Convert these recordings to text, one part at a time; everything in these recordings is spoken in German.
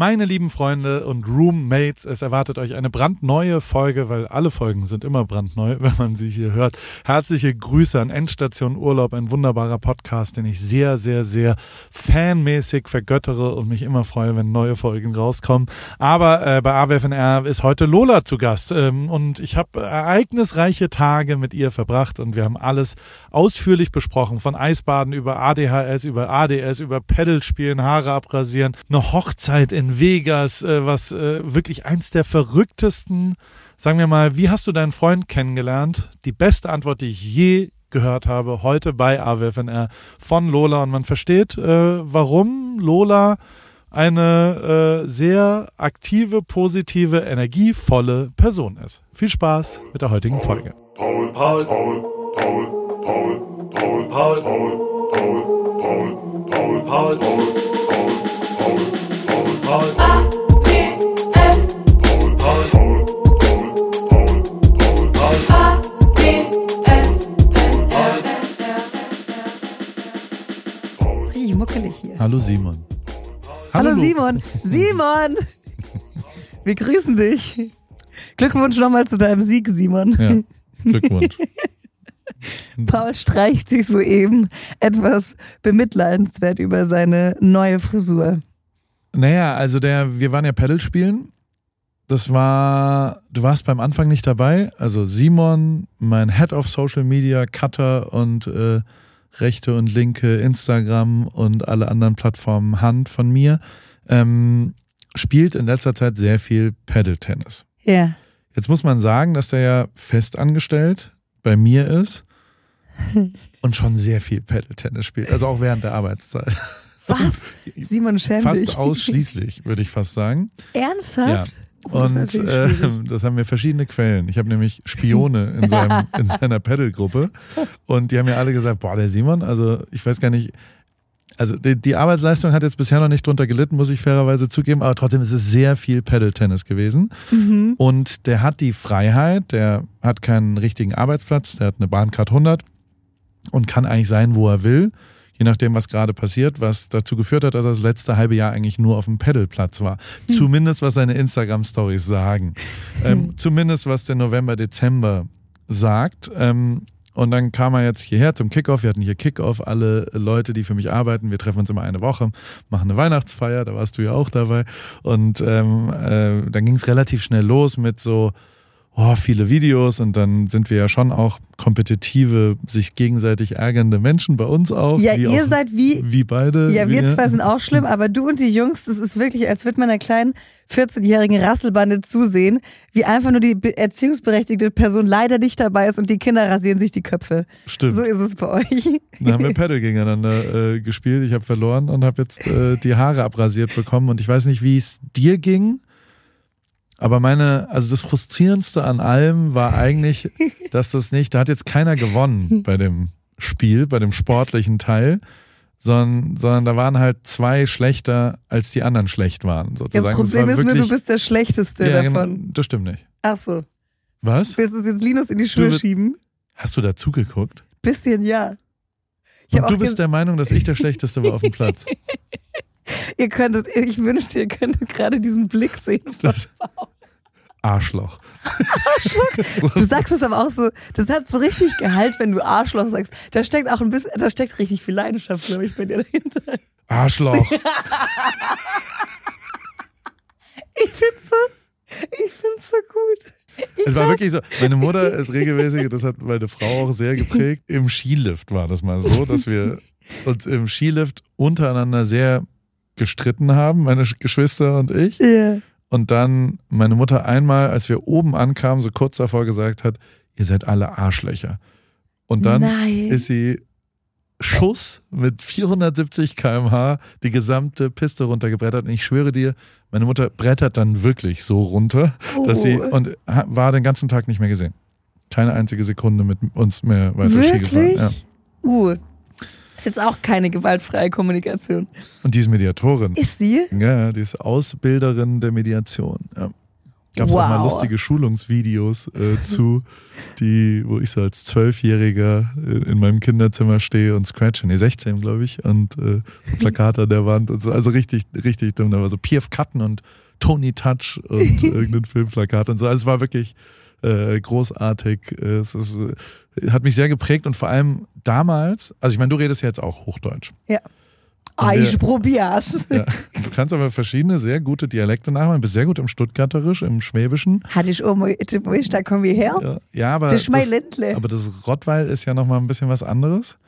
Meine lieben Freunde und Roommates, es erwartet euch eine brandneue Folge, weil alle Folgen sind immer brandneu, wenn man sie hier hört. Herzliche Grüße an Endstation Urlaub, ein wunderbarer Podcast, den ich sehr, sehr, sehr fanmäßig vergöttere und mich immer freue, wenn neue Folgen rauskommen. Aber äh, bei AWFNR ist heute Lola zu Gast ähm, und ich habe ereignisreiche Tage mit ihr verbracht und wir haben alles ausführlich besprochen, von Eisbaden über ADHS, über ADS, über Pedal spielen, Haare abrasieren, eine Hochzeit in Vegas, äh, was äh, wirklich eins der verrücktesten, sagen wir mal, wie hast du deinen Freund kennengelernt? Die beste Antwort, die ich je gehört habe, heute bei AWFNR von Lola. Und man versteht, äh, warum Lola eine äh, sehr aktive, positive, energievolle Person ist. Viel Spaß mit der heutigen Folge. Paul, Paul, Paul, Paul, Paul, Paul, Paul, Paul, Paul, Paul, Paul, Paul, Paul, Paul, Hallo Simon. Hallo, Hallo Simon. Simon! Wir grüßen dich. Glückwunsch nochmal zu deinem Sieg, Simon. Ja, Glückwunsch. Paul streicht sich soeben etwas bemitleidenswert über seine neue Frisur. Naja, also der, wir waren ja Pedal spielen. Das war, du warst beim Anfang nicht dabei. Also Simon, mein Head of Social Media, Cutter und äh, rechte und linke Instagram und alle anderen Plattformen Hand von mir, ähm, spielt in letzter Zeit sehr viel Paddle-Tennis. Ja. Jetzt muss man sagen, dass der ja festangestellt bei mir ist und schon sehr viel Paddle-Tennis spielt, also auch während der Arbeitszeit. Was? Simon Schäm Fast ausschließlich, würde ich fast sagen. Ernsthaft? Ja. Und das, äh, das haben wir verschiedene Quellen. Ich habe nämlich Spione in, seinem, in seiner Pedal-Gruppe und die haben mir alle gesagt, boah, der Simon, also ich weiß gar nicht, also die, die, Arbeitsleistung hat jetzt bisher noch nicht drunter gelitten, muss ich fairerweise zugeben, aber trotzdem ist es sehr viel Pedal-Tennis gewesen. Mhm. Und der hat die Freiheit, der hat keinen richtigen Arbeitsplatz, der hat eine Bahncard 100 und kann eigentlich sein, wo er will je nachdem, was gerade passiert, was dazu geführt hat, dass er das letzte halbe Jahr eigentlich nur auf dem Pedalplatz war. Hm. Zumindest was seine Instagram-Stories sagen. Ähm, hm. Zumindest was der November, Dezember sagt. Ähm, und dann kam er jetzt hierher zum Kickoff. Wir hatten hier Kickoff, alle Leute, die für mich arbeiten. Wir treffen uns immer eine Woche, machen eine Weihnachtsfeier, da warst du ja auch dabei. Und ähm, äh, dann ging es relativ schnell los mit so, oh, viele Videos und dann sind wir ja schon auch kompetitive, sich gegenseitig ärgernde Menschen bei uns auch. Ja, ihr auch, seid wie. Wie beide. Ja, wir, wir zwei sind auch schlimm, aber du und die Jungs, das ist wirklich, als würde man einer kleinen 14-jährigen Rasselbande zusehen, wie einfach nur die erziehungsberechtigte Person leider nicht dabei ist und die Kinder rasieren sich die Köpfe. Stimmt. So ist es bei euch. Dann haben wir Paddle gegeneinander äh, gespielt. Ich habe verloren und habe jetzt äh, die Haare abrasiert bekommen und ich weiß nicht, wie es dir ging. Aber meine, also das Frustrierendste an allem war eigentlich, dass das nicht, da hat jetzt keiner gewonnen bei dem Spiel, bei dem sportlichen Teil, sondern, sondern da waren halt zwei schlechter, als die anderen schlecht waren, sozusagen. Das Problem das ist wirklich, nur, du bist der Schlechteste ja, genau, davon. Genau, das stimmt nicht. Ach so. Was? Willst du es jetzt Linus in die Schuhe schieben? Hast du da zugeguckt? Bisschen, ja. Ich Und du bist der Meinung, dass ich der Schlechteste war auf dem Platz. ihr könntet, ich wünschte, ihr könntet gerade diesen Blick sehen. Das, Arschloch. Arschloch. Du sagst es aber auch so, das hat so richtig Gehalt, wenn du Arschloch sagst. Da steckt auch ein bisschen, da steckt richtig viel Leidenschaft, glaube ich, bei dir dahinter. Arschloch. ich find's so, ich find's so gut. Ich es war wirklich so, meine Mutter ist regelmäßig, das hat meine Frau auch sehr geprägt, im Skilift war das mal so, dass wir uns im Skilift untereinander sehr gestritten haben, meine Geschwister und ich. Ja. Und dann meine Mutter einmal, als wir oben ankamen, so kurz davor gesagt hat, ihr seid alle Arschlöcher. Und dann Nein. ist sie Schuss mit 470 km/h die gesamte Piste runtergebrettert. Und ich schwöre dir, meine Mutter brettert dann wirklich so runter, oh. dass sie oh. und war den ganzen Tag nicht mehr gesehen. Keine einzige Sekunde mit uns mehr weiter wirklich? Ski gefahren. Ja. Uh, ist jetzt auch keine gewaltfreie Kommunikation. Und die ist Mediatorin. Ist sie? Ja, die ist Ausbilderin der Mediation. Ja. Gab es auch mal Wow. lustige Schulungsvideos äh, zu, die, wo ich so als Zwölfjähriger äh, in meinem Kinderzimmer stehe und scratche. Nee, 16, glaube ich. Und äh, so Plakate an der Wand und so. Also richtig, richtig dumm. Da war so P.F. Cutten und Tony Touch und irgendein Filmplakat und so. Also es war wirklich äh, großartig. Es ist, hat mich sehr geprägt und vor allem damals, also ich meine, du redest ja jetzt auch Hochdeutsch. Ja. Ah, ich probier's. Ja. Du kannst aber verschiedene sehr gute Dialekte nachmachen. Bist sehr gut im Stuttgarterisch, im Schwäbischen. Hatte ich wo ich da komme ich her? Ja, ja aber, Das das, aber das Rottweil ist ja nochmal ein bisschen was anderes,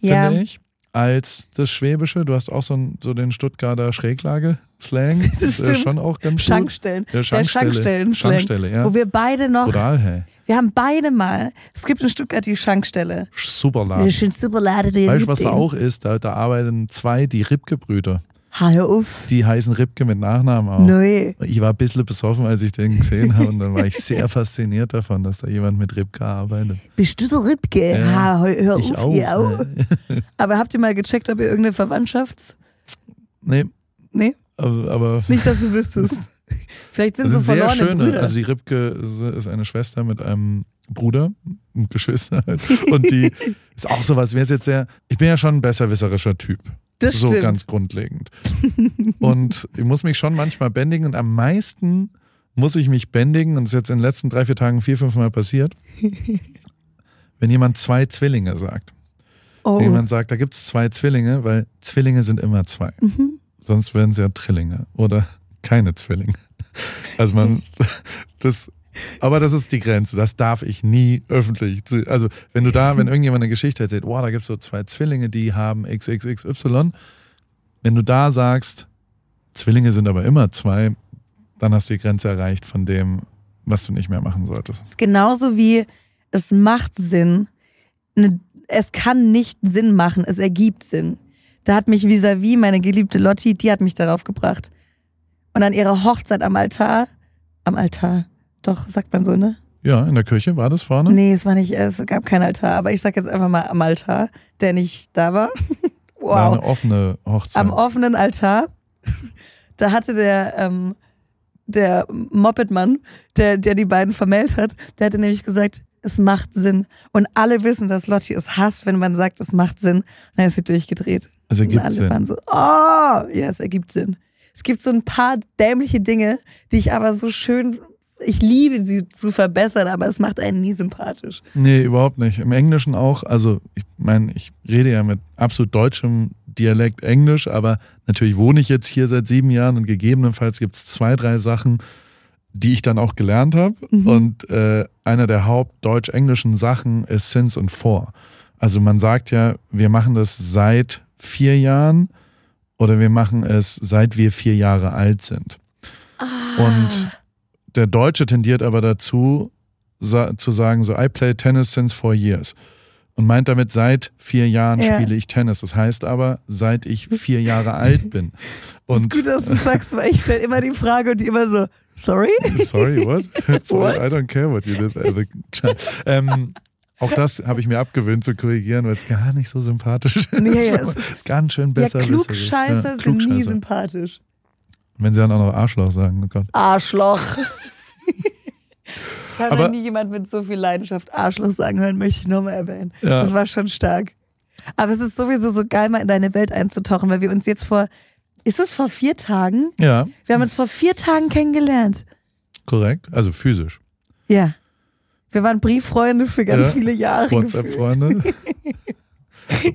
Ja. finde ich, als das Schwäbische. Du hast auch so, ein, so den Stuttgarter Schräglage-Slang. Das ist äh, schon auch ganz gut. Schankstellen. Ja, Der Schankstelle. Schankstellen-Slang. Schankstelle, ja. Wo wir beide noch, Total, hey. wir haben beide mal, es gibt in Stuttgart die Schankstelle. Super Wir Laden. sind super Lade, die Weißt du, was da auch ist? Da, da arbeiten zwei, die Ripke-Brüder. Ha, hör auf. Die heißen Ripke mit Nachnamen auch. Neu. Ich war ein bisschen besoffen, als ich den gesehen habe und dann war ich sehr fasziniert davon, dass da jemand mit Ripke arbeitet. Bist du der Ripke? Ja. Ha, hör, hör Ich auf, ihr auch. Aber habt ihr mal gecheckt, ob ihr irgendeine Verwandtschafts... Nee, Nee, aber, aber nicht, dass du wüsstest. Vielleicht sind das so sind sehr verlorene schöne. Brüder. Also die Ripke ist- eine Schwester mit einem Bruder, und Geschwister halt. Und die ist auch sowas, wäre jetzt sehr, ich bin ja schon ein besserwisserischer Typ. Das so stimmt. ganz grundlegend. Und ich muss mich schon manchmal bändigen und am meisten muss ich mich bändigen, und das ist jetzt in den letzten drei, vier Tagen vier, fünf Mal passiert, wenn jemand zwei Zwillinge sagt. oh. Wenn jemand sagt, da gibt es zwei Zwillinge, weil Zwillinge sind immer zwei. Mhm. Sonst wären sie ja Trillinge oder keine Zwillinge. Also man, das, aber das ist die Grenze. Das darf ich nie öffentlich. zu- Also wenn du da, wenn irgendjemand eine Geschichte erzählt, wow, da gibt es so zwei Zwillinge, die haben XXXY. Wenn du da sagst, Zwillinge sind aber immer zwei, dann hast du die Grenze erreicht von dem, was du nicht mehr machen solltest. ist genauso wie es macht Sinn. Ne, Es kann nicht Sinn machen, es ergibt Sinn. Da hat mich vis-à-vis meine geliebte Lotti, die hat mich darauf gebracht. Und an ihrer Hochzeit am Altar, am Altar, doch, sagt man so, ne? Ja, in der Kirche war das vorne? Nee, es war nicht, es gab keinen Altar, aber ich sag jetzt einfach mal am Altar, der nicht da war. War wow. eine offene Hochzeit. Am offenen Altar, da hatte der, ähm, der Mopedmann, der, der die beiden vermählt hat, der hatte nämlich gesagt, es macht Sinn. Und alle wissen, dass Lotti es hasst, wenn man sagt, es macht Sinn. Und dann ist sie durchgedreht. Es Und ergibt alle Sinn. waren so, oh, ja, es ergibt Sinn. Es gibt so ein paar dämliche Dinge, die ich aber so schön, ich liebe sie zu verbessern, aber es macht einen nie sympathisch. Nee, überhaupt nicht. Im Englischen auch. Also, ich meine, ich rede ja mit absolut deutschem Dialekt Englisch, aber natürlich wohne ich jetzt hier seit sieben Jahren und gegebenenfalls gibt es zwei, drei Sachen, die ich dann auch gelernt habe. Und äh, einer der hauptdeutsch-englischen Sachen ist since und for. Also man sagt ja, wir machen das seit vier Jahren oder wir machen es seit wir vier Jahre alt sind. Und der Deutsche tendiert aber dazu, sa zu sagen, so I play tennis since four years. Und meint damit, seit vier Jahren Ja. spiele ich Tennis. Das heißt aber, seit ich vier Jahre alt bin. Und Und gut, dass du sagst, weil ich stelle immer die Frage und die immer so, sorry? sorry, what? What? I don't care what you did. as a child. ähm, auch das habe ich mir abgewöhnt zu korrigieren, weil es gar nicht so sympathisch ist. Nee, ja, Es ist ganz schön besser. ja, Klugscheißer sind nie sympathisch. Wenn sie dann auch noch Arschloch sagen, oh Gott. Arschloch. Ich habe noch nie jemand mit so viel Leidenschaft Arschloch sagen hören, möchte ich nochmal erwähnen. Ja. Das war schon stark. Aber es ist sowieso so geil, mal in deine Welt einzutauchen, weil wir uns jetzt vor, ist es vor vier Tagen? Ja, Wir haben uns vor vier Tagen kennengelernt. korrekt. Also physisch. Ja. Wir waren Brieffreunde für ganz Ja. viele Jahre. WhatsApp-Freunde.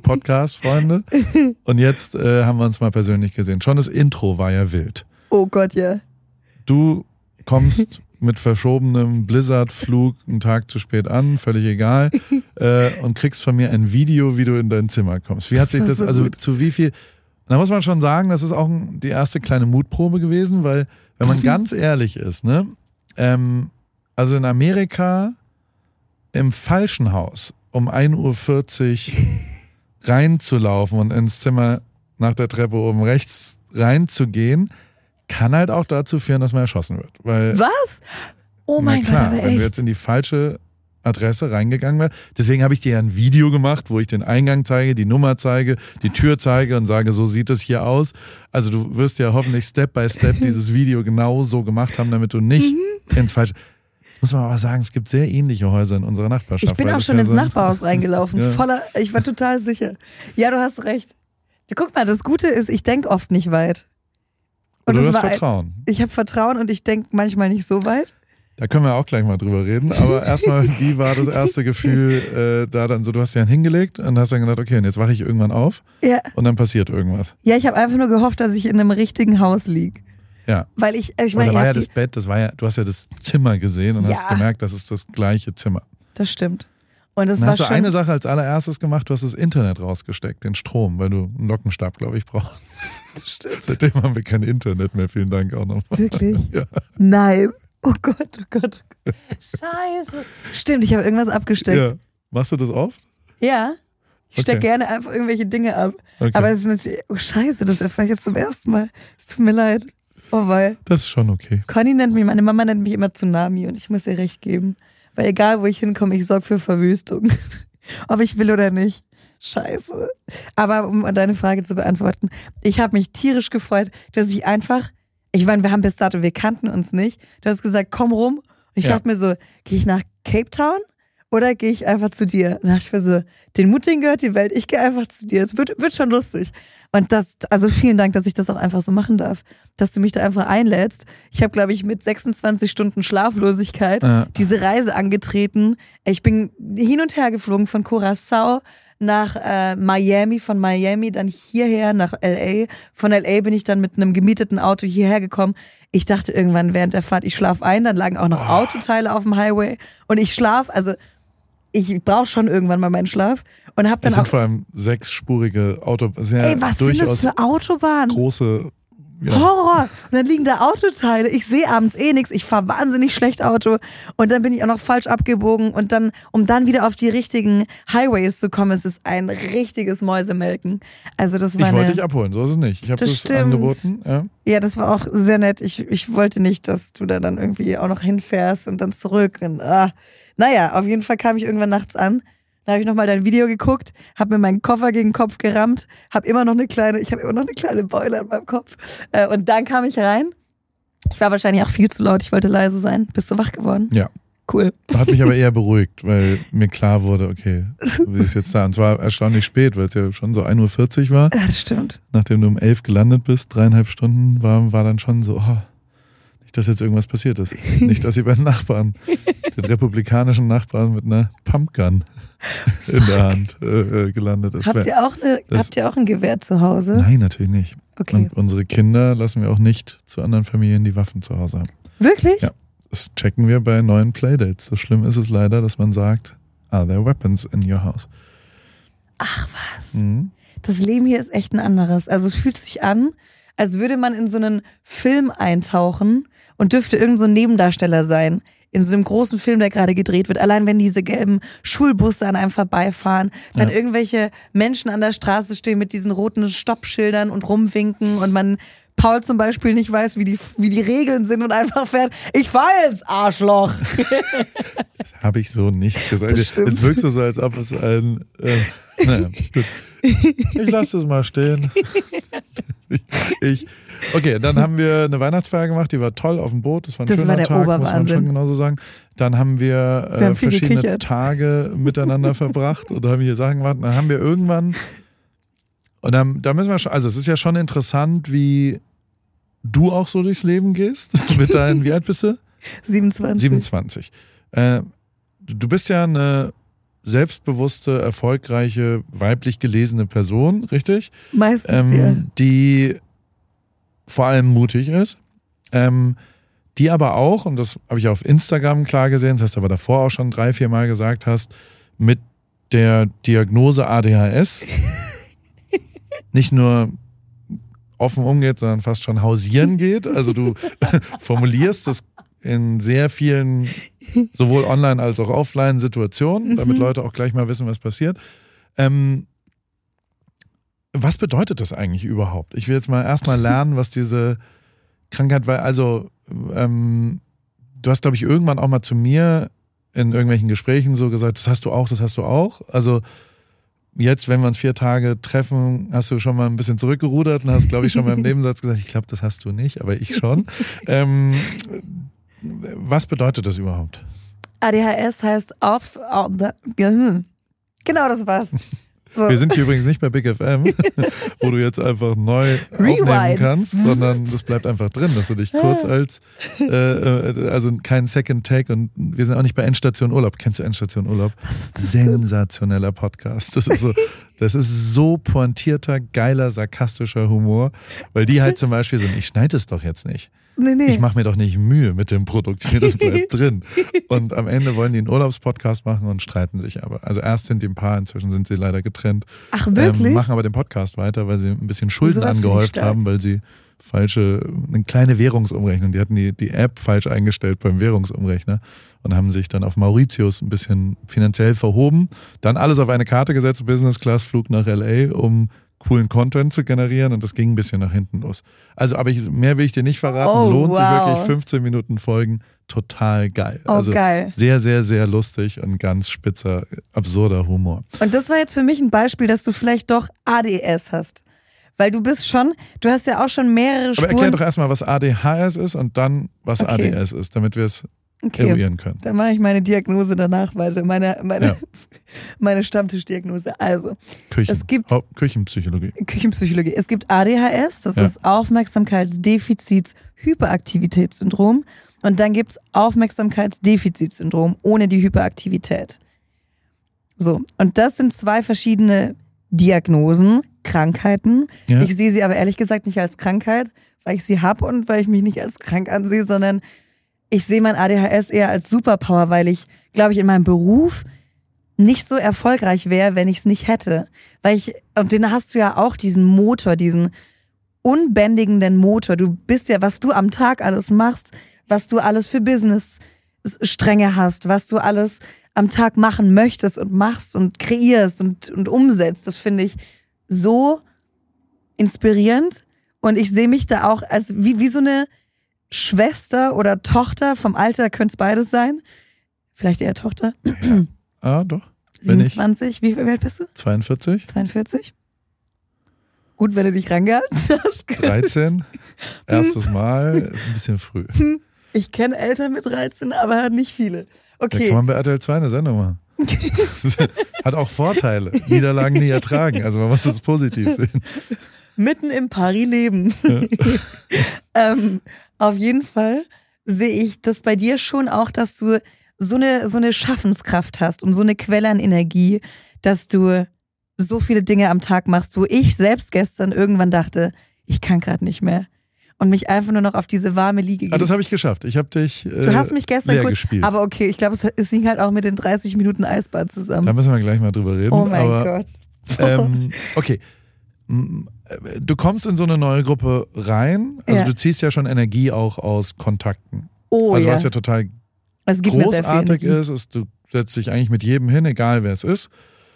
Podcast-Freunde. Und jetzt äh, haben wir uns mal persönlich gesehen. Schon das Intro war ja wild. Oh Gott, ja. Du kommst mit verschobenem Blizzard-Flug einen Tag zu spät an, völlig egal, äh, und kriegst von mir ein Video, wie du in dein Zimmer kommst. Wie hat Das sich das, so also gut. zu wie viel, da muss man schon sagen, das ist auch die erste kleine Mutprobe gewesen, weil, wenn man ganz ehrlich ist, ne, ähm, also in Amerika im falschen Haus um 1.40 Uhr reinzulaufen und ins Zimmer nach der Treppe oben rechts reinzugehen, kann halt auch dazu führen, dass man erschossen wird. Weil, Was? Oh mein klar, Gott, aber wenn du echt. jetzt in die falsche Adresse reingegangen wäre. Deswegen habe ich dir ja ein Video gemacht, wo ich den Eingang zeige, die Nummer zeige, die Tür zeige und sage, so sieht es hier aus. Also du wirst ja hoffentlich Step by Step dieses Video genau so gemacht haben, damit du nicht Mhm. ins falsche. Jetzt muss man aber sagen, es gibt sehr ähnliche Häuser in unserer Nachbarschaft. Ich bin auch schon ins Nachbarhaus reingelaufen. Ja. Voller, ich war total sicher. Ja, du hast recht. Du, guck mal, das Gute ist, ich denke oft nicht weit. Und Oder du hast war ein- Vertrauen. Ich habe Vertrauen und ich denke manchmal nicht so weit. Da können wir auch gleich mal drüber reden. Aber erstmal, wie war das erste Gefühl äh, da dann so? Du hast dich dann hingelegt und hast dann gedacht, okay, und jetzt wache ich irgendwann auf Ja, und dann passiert irgendwas. ja ich habe einfach nur gehofft, dass ich in einem richtigen Haus lieg. Ja. Weil ich, also ich meine, da war ja das Bett, das war ja, du hast ja das Zimmer gesehen und Ja. hast gemerkt, das ist das gleiche Zimmer. das stimmt. Und das Dann war hast du schon, eine Sache als allererstes gemacht, du hast das Internet rausgesteckt, den Strom, weil du einen Lockenstab, glaube ich, brauchst. Stimmt. Seitdem haben wir kein Internet mehr, vielen Dank auch nochmal. Wirklich? Ja. Nein. Oh Gott, oh Gott. oh Gott. Scheiße. Stimmt, ich habe irgendwas abgesteckt. ja. Machst du das oft? Ja. Ich stecke Okay. gerne einfach irgendwelche Dinge ab. Okay. Aber es ist natürlich, oh Scheiße, das erfahre ich jetzt zum ersten Mal. Es tut mir leid. Oh, weil das ist schon okay. Conny nennt mich, meine Mama nennt mich immer Tsunami und ich muss ihr recht geben. Weil egal, wo ich hinkomme, ich sorge für Verwüstung. Ob ich will oder nicht. Scheiße. Aber um deine Frage zu beantworten, ich habe mich tierisch gefreut, dass ich einfach, ich meine, wir haben bis dato, wir kannten uns nicht. Du hast gesagt, komm rum. Und ich Ja. dachte mir so, gehe ich nach Cape Town oder gehe ich einfach zu dir? Und dachte ich mir so, den Mutigen gehört die Welt, ich gehe einfach zu dir. Es wird, wird schon lustig. Und das, also vielen Dank, dass ich das auch einfach so machen darf, dass du mich da einfach einlädst. Ich habe, glaube ich, mit 26 Stunden Schlaflosigkeit Ja. diese Reise angetreten. Ich bin hin und her geflogen von Curacao nach äh, Miami, von Miami dann hierher nach LA. Von LA bin ich dann mit einem gemieteten Auto hierher gekommen. Ich dachte irgendwann während der Fahrt, ich schlaf ein, dann lagen auch noch Autoteile auf dem Highway und ich schlaf, also ich brauche schon irgendwann mal meinen Schlaf und habe Es dann sind auch vor allem sechsspurige Auto, sehr Ey, was sind das für Autobahnen? große. Ja, Horror. Und dann liegen da Autoteile. Ich sehe abends eh nichts. Ich fahre wahnsinnig schlecht Auto. Und dann bin ich auch noch falsch abgebogen. Und dann, um dann wieder auf die richtigen Highways zu kommen, ist es ein richtiges Mäusemelken. Also das war ich wollte dich abholen, so ist es nicht. Ich habe Das das, angeboten. Ja. Ja, das war auch sehr nett. Ich, ich wollte nicht, dass du da dann irgendwie auch noch hinfährst und dann zurück. Und, ah. Naja, auf jeden Fall kam ich irgendwann nachts an. Da habe ich nochmal dein Video geguckt, habe mir meinen Koffer gegen den Kopf gerammt, habe immer noch eine kleine, ich habe immer noch eine kleine Beule an meinem Kopf. Äh, und dann kam ich rein. Ich war wahrscheinlich auch viel zu laut, ich wollte leise sein. Bist du wach geworden? ja. Cool. Hat mich aber eher beruhigt, weil mir klar wurde, okay, du bist jetzt da. Und zwar erstaunlich spät, weil es ja schon so 1.40 Uhr war. Ja, das stimmt. Nachdem du um 11 gelandet bist, dreieinhalb Stunden, war, war dann schon so, oh, nicht, dass jetzt irgendwas passiert ist. Nicht, dass sie bei den Nachbarn, den republikanischen Nachbarn mit einer Pumpgun in der Hand äh, äh, gelandet ist. Habt ihr, auch eine, habt ihr auch ein Gewehr zu Hause? Nein, natürlich nicht. Okay. Und unsere Kinder lassen wir auch nicht zu anderen Familien, die Waffen zu Hause haben. Wirklich? Ja. Das checken wir bei neuen Playdates. So schlimm ist es leider, dass man sagt, are there weapons in your house? Ach was. Mhm. Das Leben hier ist echt ein anderes. Also es fühlt sich an, als würde man in so einen Film eintauchen und dürfte irgend so ein Nebendarsteller sein. In so einem großen Film, der gerade gedreht wird. Allein wenn diese gelben Schulbusse an einem vorbeifahren, wenn Ja. irgendwelche Menschen an der Straße stehen mit diesen roten Stoppschildern und rumwinken und man Paul zum Beispiel nicht weiß, wie die, wie die Regeln sind und einfach fährt, ich fahr jetzt, Arschloch. Das habe ich so nicht gesagt. Jetzt wirkst du so, als ob es ein. Äh, naja, gut. Ich lasse es mal stehen. Ich, okay, dann haben wir eine Weihnachtsfeier gemacht, die war toll auf dem Boot. Das war ein Das schöner war der Tag, muss man Oberwahnsinn. schon genauso sagen. Dann haben wir, äh, Wir haben verschiedene gekichert. Tage miteinander verbracht oder haben hier Sachen gemacht. Dann haben wir irgendwann, und dann, da müssen wir schon, also es ist ja schon interessant, wie du auch so durchs Leben gehst. Mit deinen, wie alt bist du? 27. 27. Äh, du bist ja eine selbstbewusste, erfolgreiche, weiblich gelesene Person, richtig? Meistens, ja. Ähm, die vor allem mutig ist. Ähm, die aber auch, und das habe ich auf Instagram klar gesehen, das hast du aber davor auch schon drei, vier Mal gesagt hast, mit der Diagnose ADHS nicht nur offen umgeht, sondern fast schon hausieren geht. Also du formulierst es in sehr vielen, sowohl online als auch offline Situationen, damit Leute auch gleich mal wissen, was passiert. Ähm, was bedeutet das eigentlich überhaupt? Ich will jetzt mal erstmal lernen, was diese Krankheit, weil also ähm, du hast, glaube ich, irgendwann auch mal zu mir in irgendwelchen Gesprächen so gesagt, das hast du auch, das hast du auch. Also jetzt, wenn wir uns vier Tage treffen, hast du schon mal ein bisschen zurückgerudert und hast, glaube ich, schon mal im Nebensatz gesagt, ich glaube, das hast du nicht, aber ich schon. ähm, was bedeutet das überhaupt? ADHS heißt auf, auf genau das war's. So. Wir sind hier übrigens nicht bei Big FM, wo du jetzt einfach neu Rewind. aufnehmen kannst, sondern das bleibt einfach drin, dass du dich kurz als, äh, äh, also kein Second Take und wir sind auch nicht bei Endstation Urlaub. Kennst du Endstation Urlaub? Sensationeller Podcast. Das ist so, das ist so pointierter, geiler, sarkastischer Humor, weil die halt zum Beispiel sind, ich schneide es doch jetzt nicht. Nee, nee. Ich mache mir doch nicht Mühe mit dem Produkt hier, das bleibt drin. Und am Ende wollen die einen Urlaubspodcast machen und streiten sich aber. Also erst sind die ein Paar, inzwischen sind sie leider getrennt. Ach, wirklich? Ähm, machen aber den Podcast weiter, weil sie ein bisschen Schulden angehäuft haben, weil sie falsche, eine kleine Währungsumrechnung, die hatten die, die App falsch eingestellt beim Währungsumrechner und haben sich dann auf Mauritius ein bisschen finanziell verhoben, dann alles auf eine Karte gesetzt, Business Class Flug nach LA, um coolen Content zu generieren und das ging ein bisschen nach hinten los. Also, aber ich, mehr will ich dir nicht verraten. Oh, Lohnt sich wow. wirklich 15 Minuten Folgen. Total geil. Oh, also geil. sehr, sehr, sehr lustig und ganz spitzer, absurder Humor. Und das war jetzt für mich ein Beispiel, dass du vielleicht doch ADS hast. Weil du bist schon, du hast ja auch schon mehrere Aber Spuren. erklär doch erstmal, was ADHS ist und dann, was Okay. ADS ist, damit wir es okay. eruieren können. Dann mache ich meine Diagnose danach weiter, meine, meine, Ja. meine Stammtischdiagnose. Also, Küchen. Es gibt- Haupt- Küchenpsychologie. Küchenpsychologie. Es gibt ADHS, das Ja. ist Aufmerksamkeitsdefizits-Hyperaktivitätssyndrom. Und dann gibt's Aufmerksamkeitsdefizitsyndrom ohne die Hyperaktivität. So, und das sind zwei verschiedene Diagnosen, Krankheiten. Ja. Ich sehe sie aber ehrlich gesagt nicht als Krankheit, weil ich sie hab und weil ich mich nicht als krank ansehe, sondern ich sehe mein ADHS eher als Superpower, weil ich, glaube ich, in meinem Beruf nicht so erfolgreich wäre, wenn ich es nicht hätte. Weil ich, und den hast du ja auch, diesen Motor, diesen unbändigenden Motor. Du bist ja, was du am Tag alles machst, was du alles für Business-Stränge hast, was du alles am Tag machen möchtest und machst und kreierst und, und umsetzt. Das finde ich so inspirierend. Und ich sehe mich da auch als wie, wie so eine Schwester oder Tochter. Vom Alter könnte es beides sein. Vielleicht eher Tochter. Ah, doch. Bin ich 27. Wie, wie alt bist du? 42, 42? Gut, wenn du dich rangehalten hast. 13, erstes Mal, ein bisschen früh. Ich kenne Eltern mit 13, aber nicht viele. Da Okay. kann man bei RTL 2 eine Sendung machen. Hat auch Vorteile. Niederlagen nie ertragen. Also man muss es positiv sehen. Mitten im Paris-Leben. ähm, auf jeden Fall sehe ich das bei dir schon auch, dass du so eine, so eine Schaffenskraft hast und so eine Quelle an Energie, dass du so viele Dinge am Tag machst, wo ich selbst gestern irgendwann dachte, ich kann gerade nicht mehr. Und mich einfach nur noch auf diese warme Liege Ah, das habe ich geschafft. Ich habe dich äh, Du hast mich gestern leer kurz, gespielt. aber okay, ich glaube, es, es hing halt auch mit den 30 Minuten Eisbad da zusammen. müssen wir gleich mal drüber reden. Oh mein aber, Gott. Ähm, okay. Du kommst in so eine neue Gruppe rein. Also Ja. du ziehst ja schon Energie auch aus Kontakten. Oh also ja. was ja total großartig ist, ist, du setzt dich eigentlich mit jedem hin, egal wer es ist.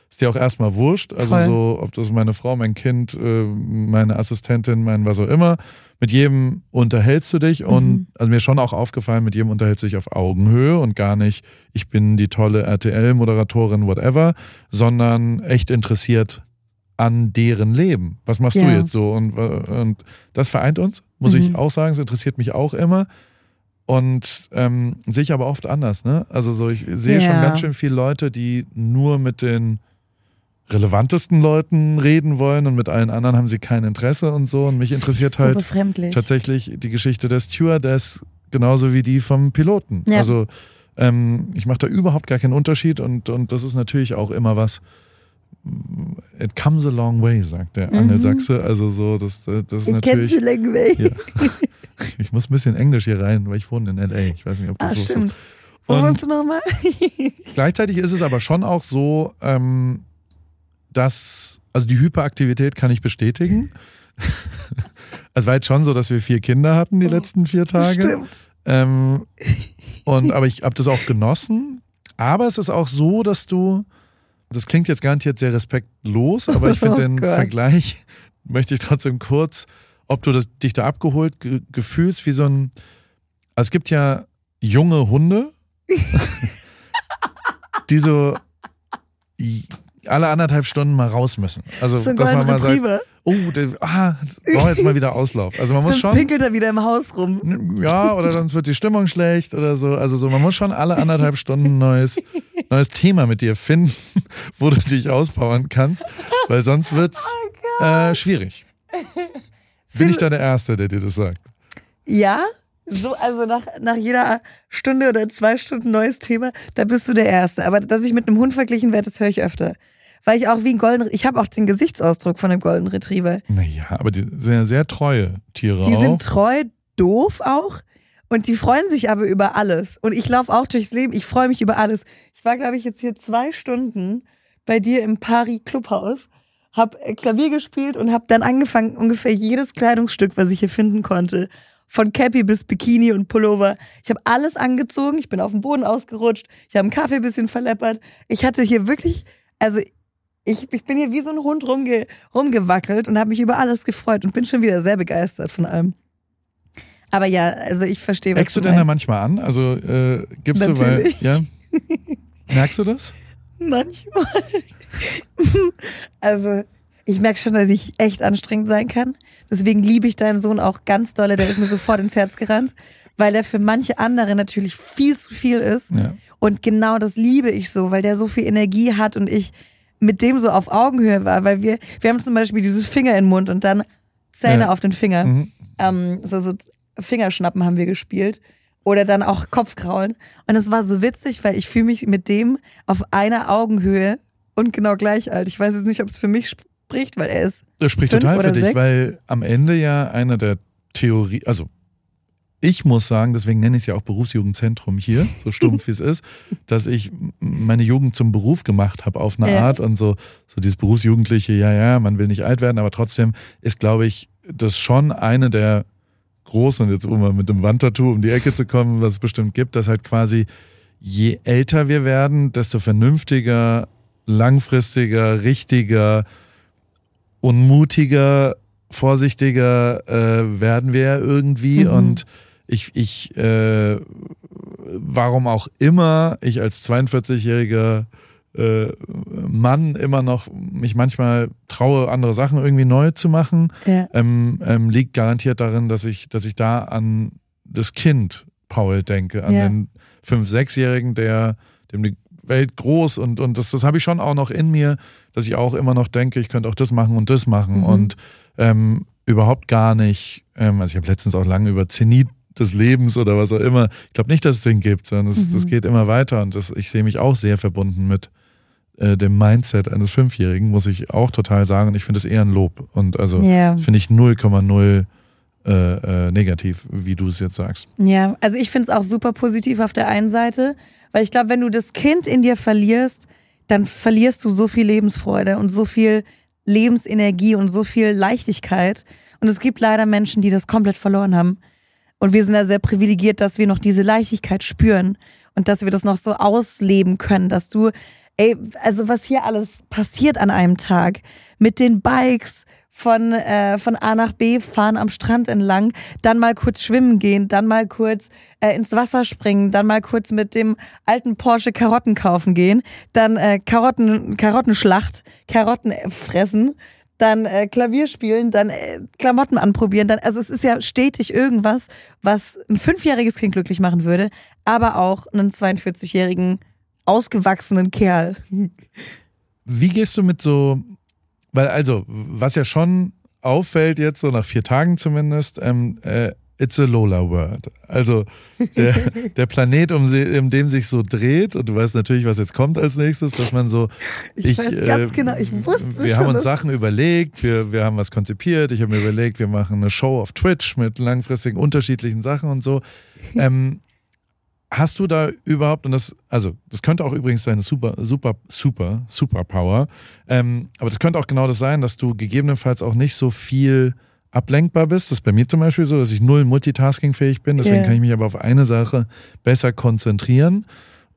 Ist dir auch erstmal wurscht. Also Voll. so, ob das meine Frau, mein Kind, äh, meine Assistentin, mein was auch immer. Mit jedem unterhältst du dich und Mhm. also mir ist schon auch aufgefallen, mit jedem unterhältst du dich auf Augenhöhe und gar nicht, ich bin die tolle RTL-Moderatorin, whatever, sondern echt interessiert an deren Leben. Was machst du Ja. jetzt so? Und, äh, und das vereint uns, muss ich Mhm. auch sagen. Es interessiert mich auch immer. Und ähm, sehe ich aber oft anders, ne? Also so, ich sehe schon Ja. ganz schön viele Leute, die nur mit den relevantesten Leuten reden wollen und mit allen anderen haben sie kein Interesse und so. Und mich interessiert so halt tatsächlich die Geschichte der Stewardess genauso wie die vom Piloten. Ja. Also ähm, ich mache da überhaupt gar keinen Unterschied und, und das ist natürlich auch immer was. It comes a long way, sagt der Mhm. Angelsachse. Also so, das, das ist ich kenne natürlich. sie lange weg. Ja. Ich muss ein bisschen Englisch hier rein, weil ich wohne in LA. Ich weiß nicht, ob du Ah, das wusstest. stimmt. Wo wohnst du nochmal? Gleichzeitig ist es aber schon auch so, ähm, dass, also die Hyperaktivität kann ich bestätigen. Es war jetzt schon so, dass wir vier Kinder hatten die letzten vier Tage. Stimmt. Ähm, und aber ich habe das auch genossen. Aber es ist auch so, dass du, das klingt jetzt garantiert sehr respektlos, aber ich finde Oh den Gott. Vergleich möchte ich trotzdem kurz, ob du das, dich da abgeholt ge gefühlst wie so ein, also es gibt ja junge Hunde die so alle anderthalb Stunden mal raus müssen. Also, So dass man mal sagt. Oh, der, ah, brauchen jetzt mal wieder Auslauf. Also man muss Sonst schon, pinkelt er wieder im Haus rum. ja, oder sonst wird die Stimmung schlecht oder so. Also so, man muss schon alle anderthalb Stunden ein neues, neues Thema mit dir finden, wo du dich auspowern kannst, weil sonst wird's Oh äh, schwierig. Bin ich da der Erste, der dir das sagt? Ja, so, also nach, nach jeder Stunde oder zwei Stunden neues Thema, da bist du der Erste. Aber dass ich mit einem Hund verglichen werde, das höre ich öfter. Weil ich auch wie ein Golden, ich habe auch den Gesichtsausdruck von einem Golden Retriever. Naja, aber die sind ja sehr treue Tiere Die auch. sind treu, doof auch. Und die freuen sich aber über alles. Und ich laufe auch durchs Leben, ich freue mich über alles. Ich war, glaube ich, jetzt hier zwei Stunden bei dir im Paris Clubhaus, hab äh, Klavier gespielt und hab dann angefangen, ungefähr jedes Kleidungsstück, was ich hier finden konnte, von Cappy bis Bikini und Pullover. Ich habe alles angezogen, ich bin auf dem Boden ausgerutscht, ich habe einen Kaffee ein bisschen verleppert. Ich hatte hier wirklich, also ich, ich bin hier wie so ein Hund rumge, rumgewackelt und habe mich über alles gefreut und bin schon wieder sehr begeistert von allem. Aber ja, also ich verstehe, was Eckst du du denn da manchmal an? Also äh, gibst du, weil, Natürlich. ja? Merkst du das? Manchmal. also, ich merke schon, dass ich echt anstrengend sein kann. Deswegen liebe ich deinen Sohn auch ganz dolle. Der ist mir sofort ins Herz gerannt, weil er für manche andere natürlich viel zu viel ist. Ja. Und genau das liebe ich so, weil der so viel Energie hat und ich mit dem so auf Augenhöhe war, weil wir, wir haben zum Beispiel dieses Finger in den Mund und dann Zähne Ja. auf den Finger. Mhm. Ähm, so, so Fingerschnappen haben wir gespielt. Oder dann auch Kopfkraulen. Und es war so witzig, weil ich fühle mich mit dem auf einer Augenhöhe und genau gleich alt. Ich weiß jetzt nicht, ob es für mich spricht, weil er ist. Das spricht Fünf total für oder dich, sechs? weil am Ende ja einer der Theorie, also ich muss sagen, deswegen nenne ich es ja auch Berufsjugendzentrum hier, so stumpf wie es ist, dass ich meine Jugend zum Beruf gemacht habe auf eine Ja. Art und so, so dieses Berufsjugendliche, ja, ja, man will nicht alt werden, aber trotzdem ist, glaube ich, das schon eine der großen, und jetzt um mal mit dem Wandtattoo um die Ecke zu kommen, was es bestimmt gibt, dass halt quasi je älter wir werden, desto vernünftiger, langfristiger, richtiger und mutiger, vorsichtiger äh, werden wir irgendwie. Mhm. Und ich, ich äh, warum auch immer ich als 42-jähriger äh, Mann immer noch mich manchmal traue, andere Sachen irgendwie neu zu machen, Ja. ähm, ähm, liegt garantiert darin, dass ich, dass ich da an das Kind Paul denke, an Ja. den 5-, 6-Jährigen, der dem die Welt groß und, und das, das habe ich schon auch noch in mir, dass ich auch immer noch denke, ich könnte auch das machen und das machen Mhm. und ähm, überhaupt gar nicht, ähm, also ich habe letztens auch lange über Zenit des Lebens oder was auch immer, ich glaube nicht, dass es den gibt, sondern es, Mhm. das geht immer weiter und das, ich sehe mich auch sehr verbunden mit äh, dem Mindset eines Fünfjährigen, muss ich auch total sagen und ich finde es eher ein Lob und also Ja. finde ich 0,0 äh, äh, negativ, wie du es jetzt sagst. Ja, also ich finde es auch super positiv auf der einen Seite, weil ich glaube, wenn du das Kind in dir verlierst, dann verlierst du so viel Lebensfreude und so viel Lebensenergie und so viel Leichtigkeit. Und es gibt leider Menschen, die das komplett verloren haben. Und wir sind ja sehr privilegiert, dass wir noch diese Leichtigkeit spüren und dass wir das noch so ausleben können, dass du, ey, also was hier alles passiert an einem Tag mit den Bikes von, äh, von A nach B fahren am Strand entlang, dann mal kurz schwimmen gehen, dann mal kurz äh, ins Wasser springen, dann mal kurz mit dem alten Porsche Karotten kaufen gehen, dann äh, Karotten, Karottenschlacht, Karotten fressen, dann äh, Klavier spielen, dann äh, Klamotten anprobieren, dann also es ist ja stetig irgendwas, was ein fünfjähriges Kind glücklich machen würde, aber auch einen 42-jährigen ausgewachsenen Kerl. Wie gehst du mit so, weil also, was ja schon auffällt jetzt, so nach vier Tagen zumindest, ähm, äh, it's a Lola World. Also der, der Planet, um, um dem sich so dreht, und du weißt natürlich, was jetzt kommt als nächstes, dass man so. Ich weiß ganz genau, ich wusste Wir schon, haben uns Sachen überlegt, wir, wir haben was konzipiert, ich habe mir überlegt, wir machen eine Show auf Twitch mit langfristigen unterschiedlichen Sachen und so. Ähm, Hast du da überhaupt, und das, also, das könnte auch übrigens deine super, super, super, Superpower, ähm, aber das könnte auch genau das sein, dass du gegebenenfalls auch nicht so viel ablenkbar bist. Das ist bei mir zum Beispiel so, dass ich null multitaskingfähig bin, deswegen Ja. kann ich mich aber auf eine Sache besser konzentrieren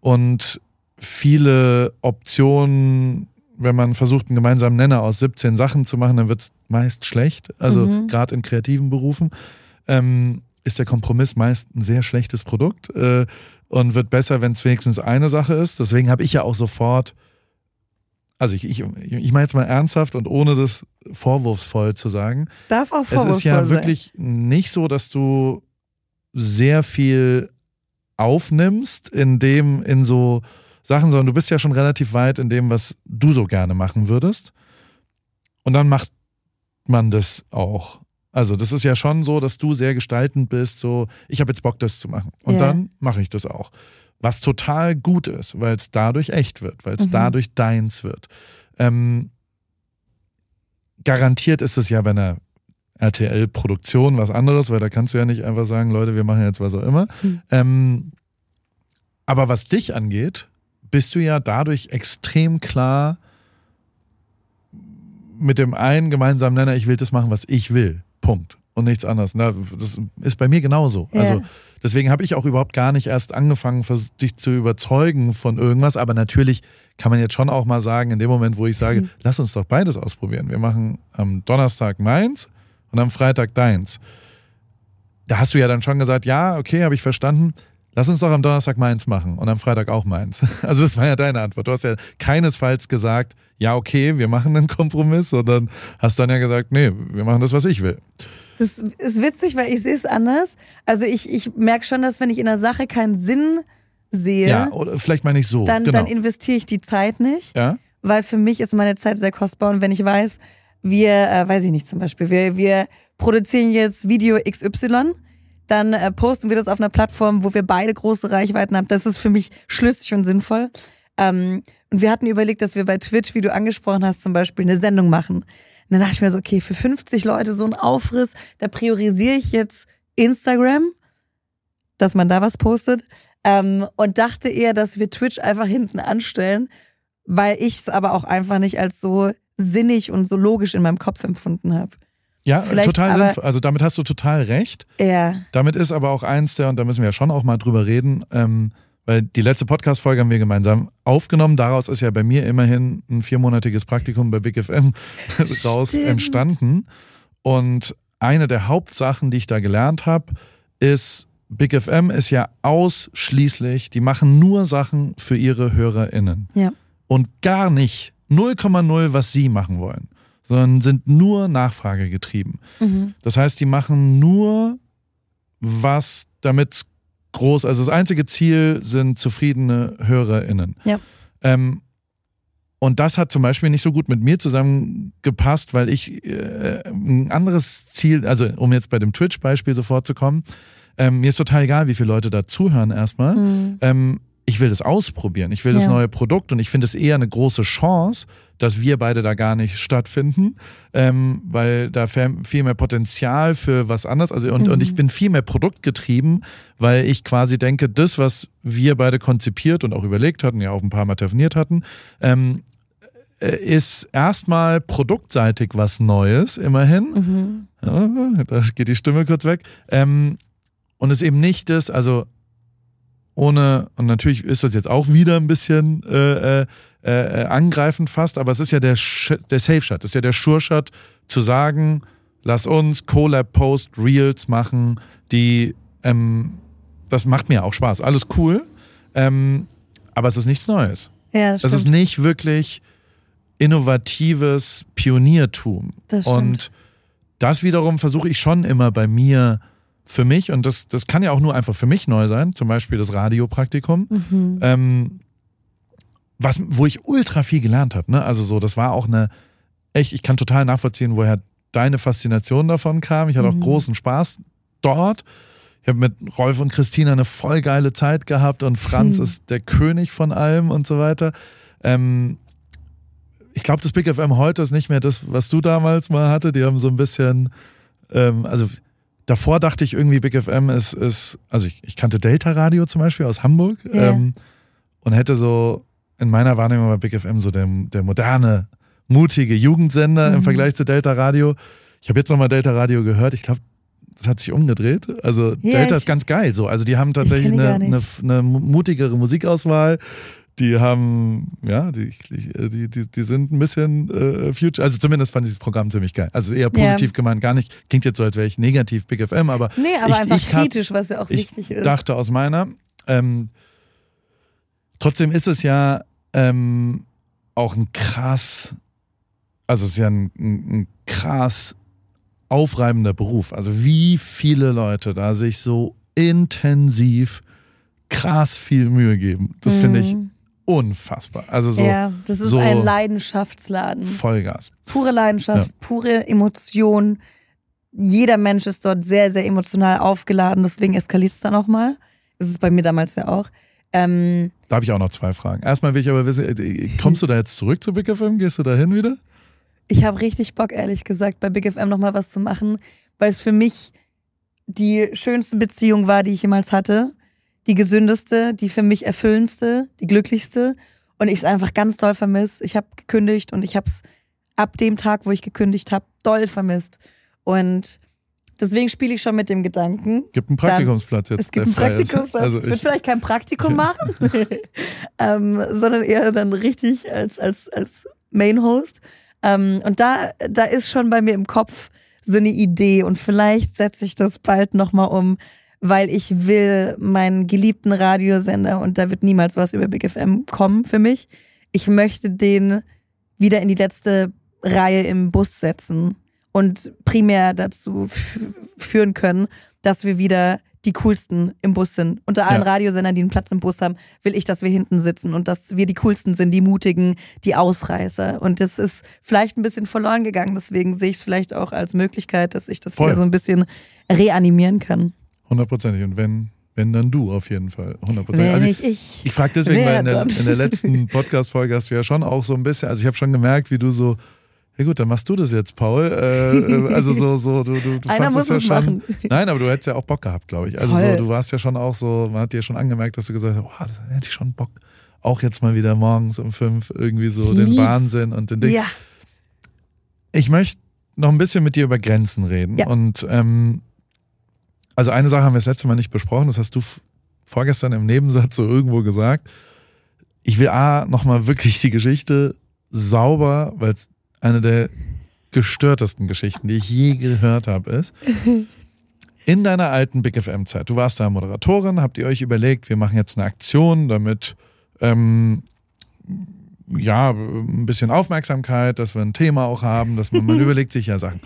und viele Optionen, wenn man versucht, einen gemeinsamen Nenner aus 17 Sachen zu machen, dann wird es meist schlecht, also Mhm. gerade in kreativen Berufen. Ähm, ist der Kompromiss meist ein sehr schlechtes Produkt äh, und wird besser, wenn es wenigstens eine Sache ist. Deswegen habe ich ja auch sofort, also ich, ich, ich meine jetzt mal ernsthaft und ohne das vorwurfsvoll zu sagen. Darf auch vorwurfsvoll Es ist ja sein. wirklich nicht so, dass du sehr viel aufnimmst in dem, in so Sachen, sondern du bist ja schon relativ weit in dem, was du so gerne machen würdest. Und dann macht man das auch. Also das ist ja schon so, dass du sehr gestaltend bist, so ich habe jetzt Bock, das zu machen. Und Ja. dann mache ich das auch. Was total gut ist, weil es dadurch echt wird, weil es Mhm. dadurch deins wird. Ähm, garantiert ist es ja bei einer RTL-Produktion was anderes, weil da kannst du ja nicht einfach sagen, Leute, wir machen jetzt was auch immer. Hm. Ähm, aber was dich angeht, bist du ja dadurch extrem klar mit dem einen gemeinsamen Nenner, ich will das machen, was ich will. Punkt. Und nichts anderes. Na, das ist bei mir genauso. Ja. Also deswegen habe ich auch überhaupt gar nicht erst angefangen, dich zu überzeugen von irgendwas. Aber natürlich kann man jetzt schon auch mal sagen, in dem Moment, wo ich sage, Mhm. lass uns doch beides ausprobieren. Wir machen am Donnerstag meins und am Freitag deins. Da hast du ja dann schon gesagt, ja, okay, habe ich verstanden. Lass uns doch am Donnerstag meins machen und am Freitag auch meins. Also das war ja deine Antwort. Du hast ja keinesfalls gesagt, ja, okay, wir machen einen Kompromiss, sondern hast dann ja gesagt, nee, wir machen das, was ich will. Das ist witzig, weil ich sehe es anders. Also ich, ich merke schon, dass wenn ich in der Sache keinen Sinn sehe, Ja, oder vielleicht meine ich so. dann, genau. dann investiere ich die Zeit nicht. ja? weil für mich ist meine Zeit sehr kostbar und wenn ich weiß, wir, äh, weiß ich nicht zum Beispiel, wir, wir produzieren jetzt Video XY, dann äh, posten wir das auf einer Plattform, wo wir beide große Reichweiten haben. Das ist für mich schlüssig und sinnvoll. Ähm, und wir hatten überlegt, dass wir bei Twitch, wie du angesprochen hast, zum Beispiel eine Sendung machen. Und dann dachte ich mir so, okay, für 50 Leute so ein Aufriss, da priorisiere ich jetzt Instagram, dass man da was postet. Ähm, und dachte eher, dass wir Twitch einfach hinten anstellen, weil ich es aber auch einfach nicht als so sinnig und so logisch in meinem Kopf empfunden habe. Ja, Vielleicht total sinnvoll. Also damit hast du total recht. Ja, Damit ist aber auch eins der, und da müssen wir ja schon auch mal drüber reden, ähm, weil die letzte Podcast-Folge haben wir gemeinsam aufgenommen. Daraus ist ja bei mir immerhin ein viermonatiges Praktikum bei Big FM raus entstanden. Und eine der Hauptsachen, die ich da gelernt habe, ist, Big FM ist ja ausschließlich, die machen nur Sachen für ihre HörerInnen. ja. Und gar nicht 0,0, was sie machen wollen, sondern sind nur Nachfrage getrieben. Mhm. Das heißt, die machen nur was, damit groß, also das einzige Ziel sind zufriedene HörerInnen. Ja. Ähm, und das hat zum Beispiel nicht so gut mit mir zusammengepasst, weil ich äh, ein anderes Ziel, also um jetzt bei dem Twitch-Beispiel sofort zu kommen, ähm, mir ist total egal, wie viele Leute da zuhören erstmal. Mhm. Ähm, ich will das ausprobieren. Ich will das Ja. neue Produkt und ich finde es eher eine große Chance, dass wir beide da gar nicht stattfinden, ähm, weil da viel mehr Potenzial für was anderes. Also und, und ich bin viel mehr produktgetrieben, weil ich quasi denke, das, was wir beide konzipiert und auch überlegt hatten, ja auch ein paar Mal telefoniert hatten, ähm, äh, ist erstmal produktseitig was Neues, immerhin. Mhm. Ja, da geht die Stimme kurz weg. Ähm, und es eben nicht ist, also ohne, und natürlich ist das jetzt auch wieder ein bisschen äh, äh, äh, angreifend fast, aber es ist ja der, Sch der Safe Shot, das ist ja der Sure Shot, zu sagen, lass uns Collab Post Reels machen, die, ähm, das macht mir auch Spaß, alles cool, ähm, aber es ist nichts Neues. Ja, das Das ist nicht wirklich innovatives Pioniertum. Das stimmt. Und das wiederum versuche ich schon immer bei mir für mich, und das, das kann ja auch nur einfach für mich neu sein, zum Beispiel das Radiopraktikum, Mhm. ähm, was, wo ich ultra viel gelernt habe. Ne? Also so, das war auch eine, echt, ich kann total nachvollziehen, woher deine Faszination davon kam. Ich hatte Mhm. auch großen Spaß dort. Ich habe mit Rolf und Christina eine voll geile Zeit gehabt und Franz Mhm. ist der König von allem und so weiter. Ähm, ich glaube, das Big FM heute ist nicht mehr das, was du damals mal hatte. Die haben so ein bisschen, ähm, also davor dachte ich irgendwie, Big FM ist, ist also ich, ich kannte Delta Radio zum Beispiel aus Hamburg Ja. ähm, und hätte so in meiner Wahrnehmung bei Big FM so der, der moderne, mutige Jugendsender im Mhm. Vergleich zu Delta Radio. Ich habe jetzt nochmal Delta Radio gehört. Ich glaube, das hat sich umgedreht. Also Ja, Delta ist ganz geil so. Also die haben tatsächlich eine, eine, eine mutigere Musikauswahl. Die haben, ja, die, die, die, die sind ein bisschen äh, future, also zumindest fand ich das Programm ziemlich geil. Also eher positiv Ja. gemeint, gar nicht, klingt jetzt so, als wäre ich negativ Big FM, aber Nee, aber ich, einfach ich hab- kritisch, was ja auch ich wichtig ist. dachte aus meiner. Ähm, trotzdem ist es ja ähm, auch ein krass, also es ist ja ein, ein, ein krass aufreibender Beruf. Also wie viele Leute da sich so intensiv krass viel Mühe geben. Das finde ich Mhm. Unfassbar. Also so ja, das ist so ein Leidenschaftsladen. Vollgas. Pure Leidenschaft, pure Emotion. Jeder Mensch ist dort sehr, sehr emotional aufgeladen, deswegen eskaliert es dann auch mal. Das ist bei mir damals ja auch. Ähm, Da habe ich auch noch zwei Fragen. Erstmal will ich aber wissen, äh, kommst du da jetzt zurück zu Big FM? Gehst du da hin wieder? ich habe richtig Bock, ehrlich gesagt, bei Big FM nochmal was zu machen, weil es für mich die schönste Beziehung war, die ich jemals hatte. Die gesündeste, die für mich erfüllendste, die glücklichste. Und ich es einfach ganz doll vermisst. Ich habe gekündigt und ich habe es ab dem Tag, wo ich gekündigt habe, doll vermisst. Und deswegen spiele ich schon mit dem Gedanken. Gibt einen Praktikumsplatz jetzt. Es gibt einen. Praktikumsplatz. Also ich würde ich, vielleicht kein Praktikum machen, ähm, sondern eher dann richtig als, als, als Main-Host. Ähm, und da, da ist schon bei mir im Kopf so eine Idee und vielleicht setze ich das bald nochmal um, weil ich will meinen geliebten Radiosender und da wird niemals was über Big FM kommen für mich. Ich möchte den wieder in die letzte Reihe im Bus setzen und primär dazu führen können, dass wir wieder die coolsten im Bus sind. Unter allen Ja. Radiosendern, die einen Platz im Bus haben, will ich, dass wir hinten sitzen und dass wir die coolsten sind, die mutigen, die Ausreißer. Und das ist vielleicht ein bisschen verloren gegangen. Deswegen sehe ich es vielleicht auch als Möglichkeit, dass ich das Voll. wieder so ein bisschen reanimieren kann. Hundertprozentig. Und wenn, wenn dann du auf jeden Fall. Hundertprozentig. Also ich, ich. ich frage deswegen, weil in der, in der letzten Podcast-Folge hast du ja schon auch so ein bisschen, also ich habe schon gemerkt, wie du so, ja gut, dann machst du das jetzt, Paul. Äh, äh, also so, so, du, du, du Einer fandest muss es ja schon. machen. Nein, aber du hättest ja auch Bock gehabt, glaube ich. Also Voll. so, du warst ja schon auch so, man hat dir schon angemerkt, dass du gesagt hast, oh, da hätte ich schon Bock. Auch jetzt mal wieder morgens um fünf irgendwie so Ich den lieb's. Wahnsinn und den Ding. Ja, Ich möchte noch ein bisschen mit dir über Grenzen reden. Ja. Und ähm, also eine Sache haben wir das letzte Mal nicht besprochen, das hast du vorgestern im Nebensatz so irgendwo gesagt. Ich will A, nochmal wirklich die Geschichte sauber, weil es eine der gestörtesten Geschichten, die ich je gehört habe, ist. In deiner alten Big FM-Zeit, du warst da Moderatorin, habt ihr euch überlegt, wir machen jetzt eine Aktion, damit ähm, ja, ein bisschen Aufmerksamkeit, dass wir ein Thema auch haben, dass man, man überlegt sich ja Sachen.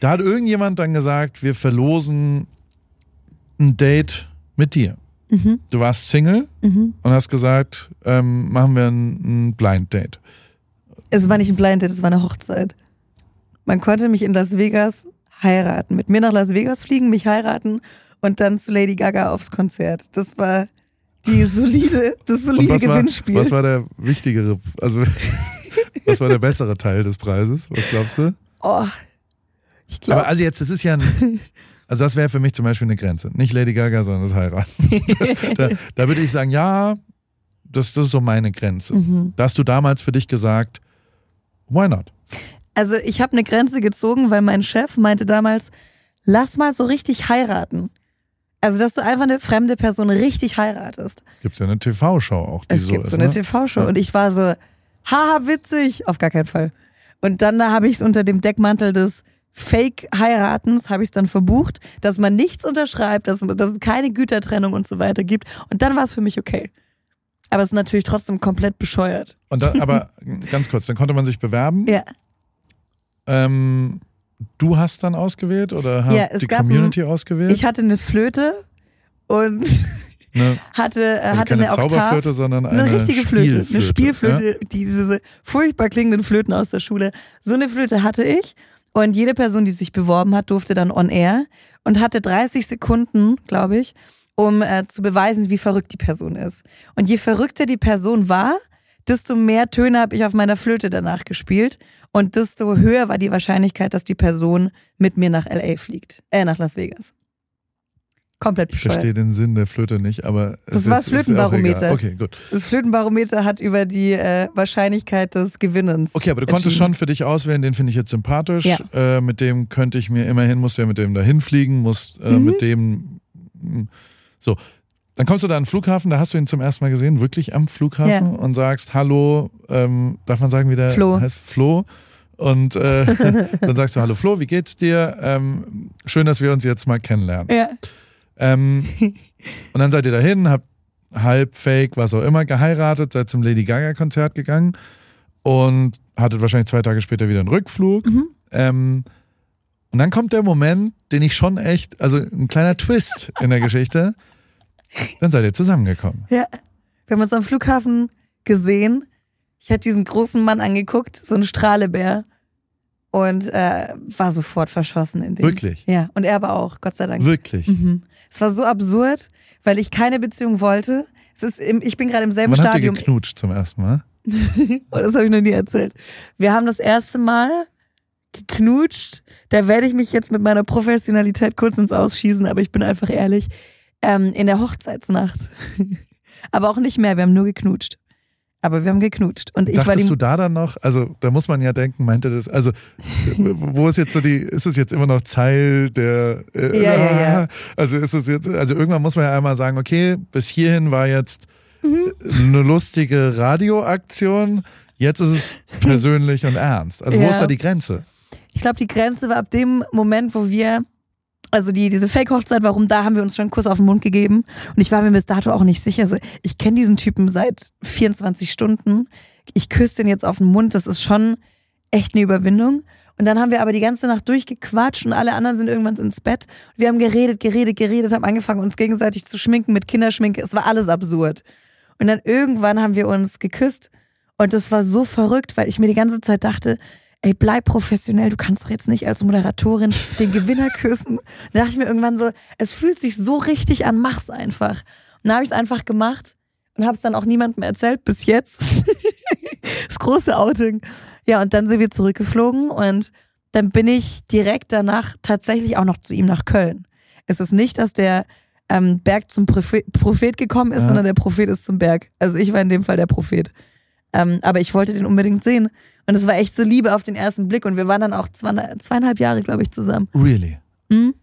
Da hat irgendjemand dann gesagt, wir verlosen ein Date mit dir. Mhm. Du warst Single und hast gesagt, ähm, machen wir ein, ein Blind Date. es war nicht ein Blind Date, es war eine Hochzeit. Man konnte mich in Las Vegas heiraten, mit mir nach Las Vegas fliegen, mich heiraten und dann zu Lady Gaga aufs Konzert. Das war die solide, das solide was war, Gewinnspiel. was war der wichtigere, also was war der bessere Teil des Preises? Was glaubst du? oh, ich glaube, Aber also jetzt, das ist ja ein, also das wäre für mich zum Beispiel eine Grenze. Nicht Lady Gaga, sondern das Heiraten. da, da würde ich sagen, ja, das, das ist so meine Grenze. Mhm. Da hast du damals für dich gesagt, why not? Also ich habe eine Grenze gezogen, weil mein Chef meinte damals, lass mal so richtig heiraten. Also dass du einfach eine fremde Person richtig heiratest. Gibt's ja eine TV-Show auch, die Es so gibt ist. so eine ne? TV-Show Ja. und ich war so, haha, witzig, auf gar keinen Fall. Und dann habe ich es unter dem Deckmantel des Fake-Heiratens, habe ich es dann verbucht, dass man nichts unterschreibt, dass, dass es keine Gütertrennung und so weiter gibt. Und dann war es für mich okay. Aber es ist natürlich trotzdem komplett bescheuert. Und dann, aber ganz kurz, dann konnte man sich bewerben. Ja. Ähm, du hast dann ausgewählt oder hat Ja, die Community ausgewählt? Ich hatte eine Flöte und ne? hatte, äh, also hatte keine eine Oktav. Zauberflöte, sondern eine, Eine richtige Flöte, eine Spielflöte, diese furchtbar klingenden Flöten aus der Schule. So eine Flöte hatte ich und jede Person, die sich beworben hat, durfte dann on air und hatte 30 Sekunden, glaube ich, um äh, zu beweisen, wie verrückt die Person ist. Und je verrückter die Person war, desto mehr Töne habe ich auf meiner Flöte danach gespielt und desto höher war die Wahrscheinlichkeit, dass die Person mit mir nach LA fliegt, äh, nach Las Vegas. Komplett Ich bescheuert. verstehe den Sinn der Flöte nicht, aber Das es war das Flötenbarometer. Okay, gut. Das Flötenbarometer hat über die äh, Wahrscheinlichkeit des Gewinnens. Okay, aber du konntest schon für dich auswählen, den finde ich jetzt sympathisch. Ja. Äh, mit dem könnte ich mir immerhin, musst du ja mit dem dahin fliegen, musst äh, Mhm. mit dem. mh, So. dann kommst du da an den Flughafen, da hast du ihn zum ersten Mal gesehen, wirklich am Flughafen Ja. und sagst, hallo, ähm, darf man sagen, wie der Flo. heißt? Flo. Und äh, dann sagst du, hallo Flo, wie geht's dir? Ähm, schön, dass wir uns jetzt mal kennenlernen. Ja. Ähm, und dann seid ihr dahin, habt halb fake, was auch immer, geheiratet, seid zum Lady Gaga Konzert gegangen und hattet wahrscheinlich zwei Tage später wieder einen Rückflug. Mhm. Ähm, und dann kommt der Moment, den ich schon echt, also ein kleiner Twist in der Geschichte. Dann seid ihr zusammengekommen. Ja. Wir haben uns am Flughafen gesehen. Ich habe diesen großen Mann angeguckt, so ein Strahlebär. Und äh, war sofort verschossen in dem. Wirklich? Ja, und er aber auch, Gott sei Dank. Wirklich. Mhm. Es war so absurd, weil ich keine Beziehung wollte. Es ist im, ich bin gerade im selben Wann habt ihr Stadium. geknutscht zum ersten Mal? Oh, das habe ich noch nie erzählt. Wir haben das erste Mal geknutscht. Da werde ich mich jetzt mit meiner Professionalität kurz ins Ausschießen, aber ich bin einfach ehrlich. Ähm, in der Hochzeitsnacht. aber auch nicht mehr, wir haben nur geknutscht. Aber wir haben geknutscht. Und ich war Dachtest die, du da dann noch, also da muss man ja denken, meinte das, also wo ist jetzt so die, ist es jetzt immer noch Teil der, äh, Ja, ja, ja. also ist es jetzt, also irgendwann muss man ja einmal sagen, okay, bis hierhin war jetzt Mhm. eine lustige Radioaktion, jetzt ist es persönlich und ernst. Also wo ist da die Grenze? ich glaube, die Grenze war ab dem Moment, wo wir, also die, diese Fake-Hochzeit, warum da haben wir uns schon einen Kuss auf den Mund gegeben. Und ich war mir bis dato auch nicht sicher. Also ich kenne diesen Typen seit 24 Stunden. Ich küsse den jetzt auf den Mund. Das ist schon echt eine Überwindung. Und dann haben wir aber die ganze Nacht durchgequatscht und alle anderen sind irgendwann ins Bett. Wir haben geredet, geredet, geredet, haben angefangen, uns gegenseitig zu schminken mit Kinderschminke. Es war alles absurd. Und dann irgendwann haben wir uns geküsst und das war so verrückt, weil ich mir die ganze Zeit dachte, ey, bleib professionell, du kannst doch jetzt nicht als Moderatorin den Gewinner küssen. Da dachte ich mir irgendwann so, es fühlt sich so richtig an, mach's einfach. Und dann habe ich es einfach gemacht und habe es dann auch niemandem erzählt, bis jetzt. das große Outing. Ja, und dann sind wir zurückgeflogen und dann bin ich direkt danach tatsächlich auch noch zu ihm nach Köln. Es ist nicht, dass der ähm, Berg zum Prophet, Prophet gekommen ist, Ja. sondern der Prophet ist zum Berg. Also ich war in dem Fall der Prophet. Ähm, aber ich wollte den unbedingt sehen. Und es war echt so Liebe auf den ersten Blick. Und wir waren dann auch zwei, zweieinhalb Jahre, glaube ich, zusammen. Really? Mhm.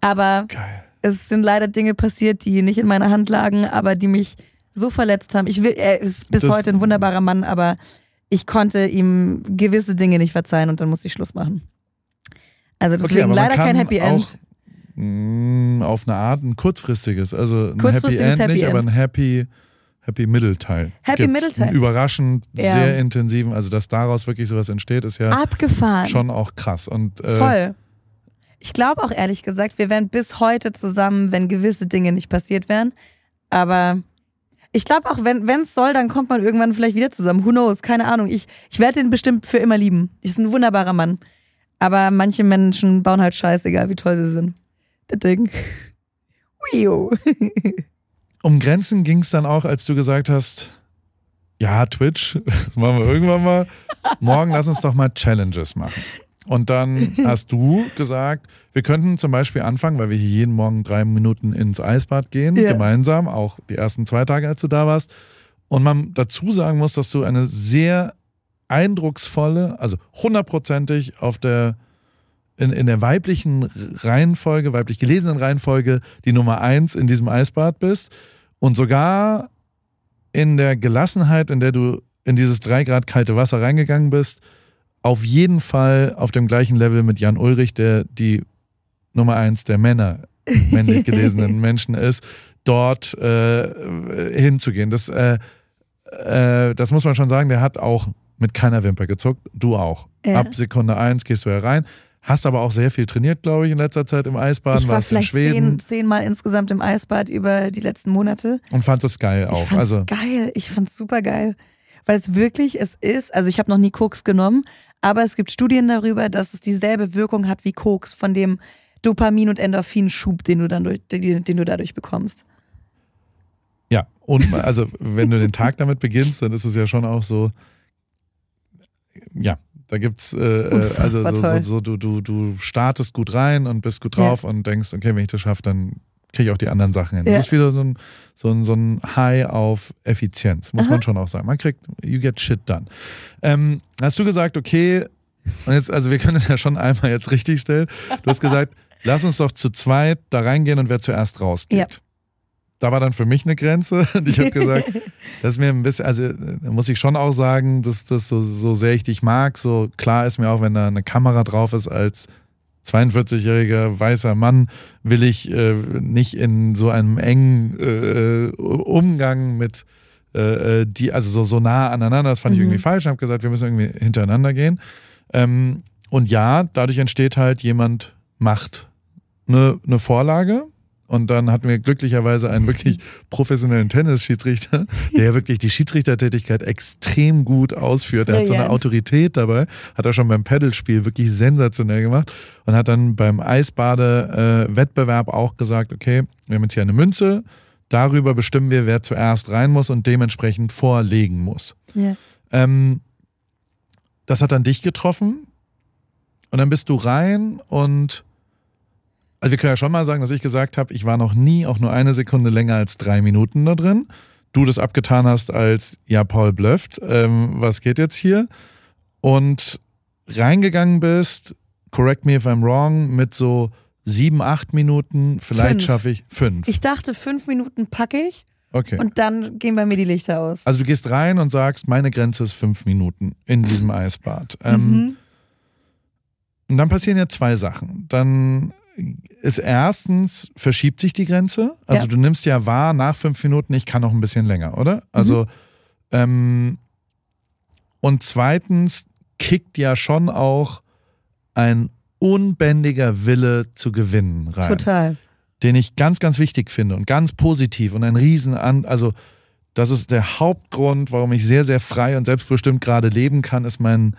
Aber Geil. es sind leider Dinge passiert, die nicht in meiner Hand lagen, aber die mich so verletzt haben. Ich will, er ist bis Das- heute ein wunderbarer Mann, aber ich konnte ihm gewisse Dinge nicht verzeihen und dann musste ich Schluss machen. Also deswegen aber man leider kein Happy End. Auch, mh, auf eine Art ein kurzfristiges, also ein Happy End Happy nicht, aber End. ein Happy, Happy Mittelteil. Happy Gibt's Mittelteil. Einen überraschend, Ja. sehr intensiven, also dass daraus wirklich sowas entsteht, ist ja Abgefahren. schon auch krass. Und äh, Voll. Ich glaube auch ehrlich gesagt, wir wären bis heute zusammen, wenn gewisse Dinge nicht passiert wären. Aber ich glaube auch, wenn es soll, dann kommt man irgendwann vielleicht wieder zusammen. Who knows? Keine Ahnung. Ich, ich werde ihn bestimmt für immer lieben. Ist ein wunderbarer Mann. Aber manche Menschen bauen halt Scheiße, egal wie toll sie sind. Das Ding. Wio. Um Grenzen ging es dann auch, als du gesagt hast, ja, Twitch, das machen wir irgendwann mal. Morgen lass uns doch mal Challenges machen. Und dann hast du gesagt, wir könnten zum Beispiel anfangen, weil wir hier jeden Morgen drei Minuten ins Eisbad gehen, Ja. gemeinsam, auch die ersten zwei Tage, als du da warst. Und man dazu sagen muss, dass du eine sehr eindrucksvolle, also hundertprozentig auf der in, in der weiblichen Reihenfolge, weiblich gelesenen Reihenfolge, die Nummer eins in diesem Eisbad bist. Und sogar in der Gelassenheit, in der du in dieses drei Grad kalte Wasser reingegangen bist, auf jeden Fall auf dem gleichen Level mit Jan Ulrich, der die Nummer eins der Männer, männlich gelesenen Menschen ist, dort äh, hinzugehen. Das, äh, äh, das muss man schon sagen, der hat auch mit keiner Wimper gezuckt. Du auch. Ja. Ab Sekunde eins gehst du herein. Hast aber auch sehr viel trainiert, glaube ich, in letzter Zeit im Eisbaden. Ich war vielleicht Schweden zehn, zehnmal insgesamt im Eisbad über die letzten Monate. und fandst es geil Ich auch. fand's Also geil. Ich fand's super geil. Weil es wirklich, es ist, also ich habe noch nie Koks genommen, aber es gibt Studien darüber, dass es dieselbe Wirkung hat wie Koks von dem Dopamin- und Endorphinschub, den du dann durch, den, den du dadurch bekommst. Ja, und also wenn du den Tag damit beginnst, dann ist es ja schon auch so, ja, da gibt's äh, äh, also so, so, so du, du, du startest gut rein und bist gut drauf und denkst, okay, wenn ich das schaffe, dann kriege ich auch die anderen Sachen hin. Ja. Das ist wieder so ein, so ein, so ein High auf Effizienz, muss man schon auch sagen. Man kriegt, you get shit done. Ähm, hast du gesagt, okay, und jetzt, also wir können es ja schon einmal jetzt richtig stellen. Du hast gesagt, lass uns doch zu zweit da reingehen und wer zuerst rausgeht. Ja. Da war dann für mich eine Grenze und ich habe gesagt, das ist mir ein bisschen, also da muss ich schon auch sagen, dass das so, so sehr ich dich mag, so klar ist mir auch, wenn da eine Kamera drauf ist als 42-jähriger weißer Mann, will ich äh, nicht in so einem engen äh, Umgang mit äh, die, also so, so nah aneinander, das fand mhm. ich irgendwie falsch. Ich habe gesagt, wir müssen irgendwie hintereinander gehen. Ähm, und ja, dadurch entsteht halt jemand macht eine, eine Vorlage, und dann hatten wir glücklicherweise einen wirklich professionellen Tennisschiedsrichter, der wirklich die Schiedsrichtertätigkeit extrem gut ausführt. Er hat so eine Autorität dabei, hat er schon beim Pedalspiel wirklich sensationell gemacht und hat dann beim Eisbade-Wettbewerb auch gesagt, okay, wir haben jetzt hier eine Münze, darüber bestimmen wir, wer zuerst rein muss und dementsprechend vorlegen muss. Ja. Ähm, das hat dann dich getroffen und dann bist du rein und also wir können ja schon mal sagen, dass ich gesagt habe, ich war noch nie auch nur eine Sekunde länger als drei Minuten da drin. Du das abgetan hast als, ja, Paul blöfft, ähm, was geht jetzt hier? Und reingegangen bist, correct me if I'm wrong, mit so sieben, acht Minuten, vielleicht schaffe ich fünf. Ich dachte, fünf Minuten packe ich. Okay. Und dann gehen bei mir die Lichter aus. Also du gehst rein und sagst, meine Grenze ist fünf Minuten in diesem Eisbad. Ähm, mhm. Und dann passieren ja zwei Sachen. Dann ist erstens, verschiebt sich die Grenze. Also ja. du nimmst ja wahr, nach fünf Minuten, ich kann noch ein bisschen länger, oder? Also, mhm. ähm, und zweitens kickt ja schon auch ein unbändiger Wille zu gewinnen rein. Total. Den ich ganz, ganz wichtig finde und ganz positiv und ein Riesen an, also das ist der Hauptgrund, warum ich sehr, sehr frei und selbstbestimmt gerade leben kann, ist mein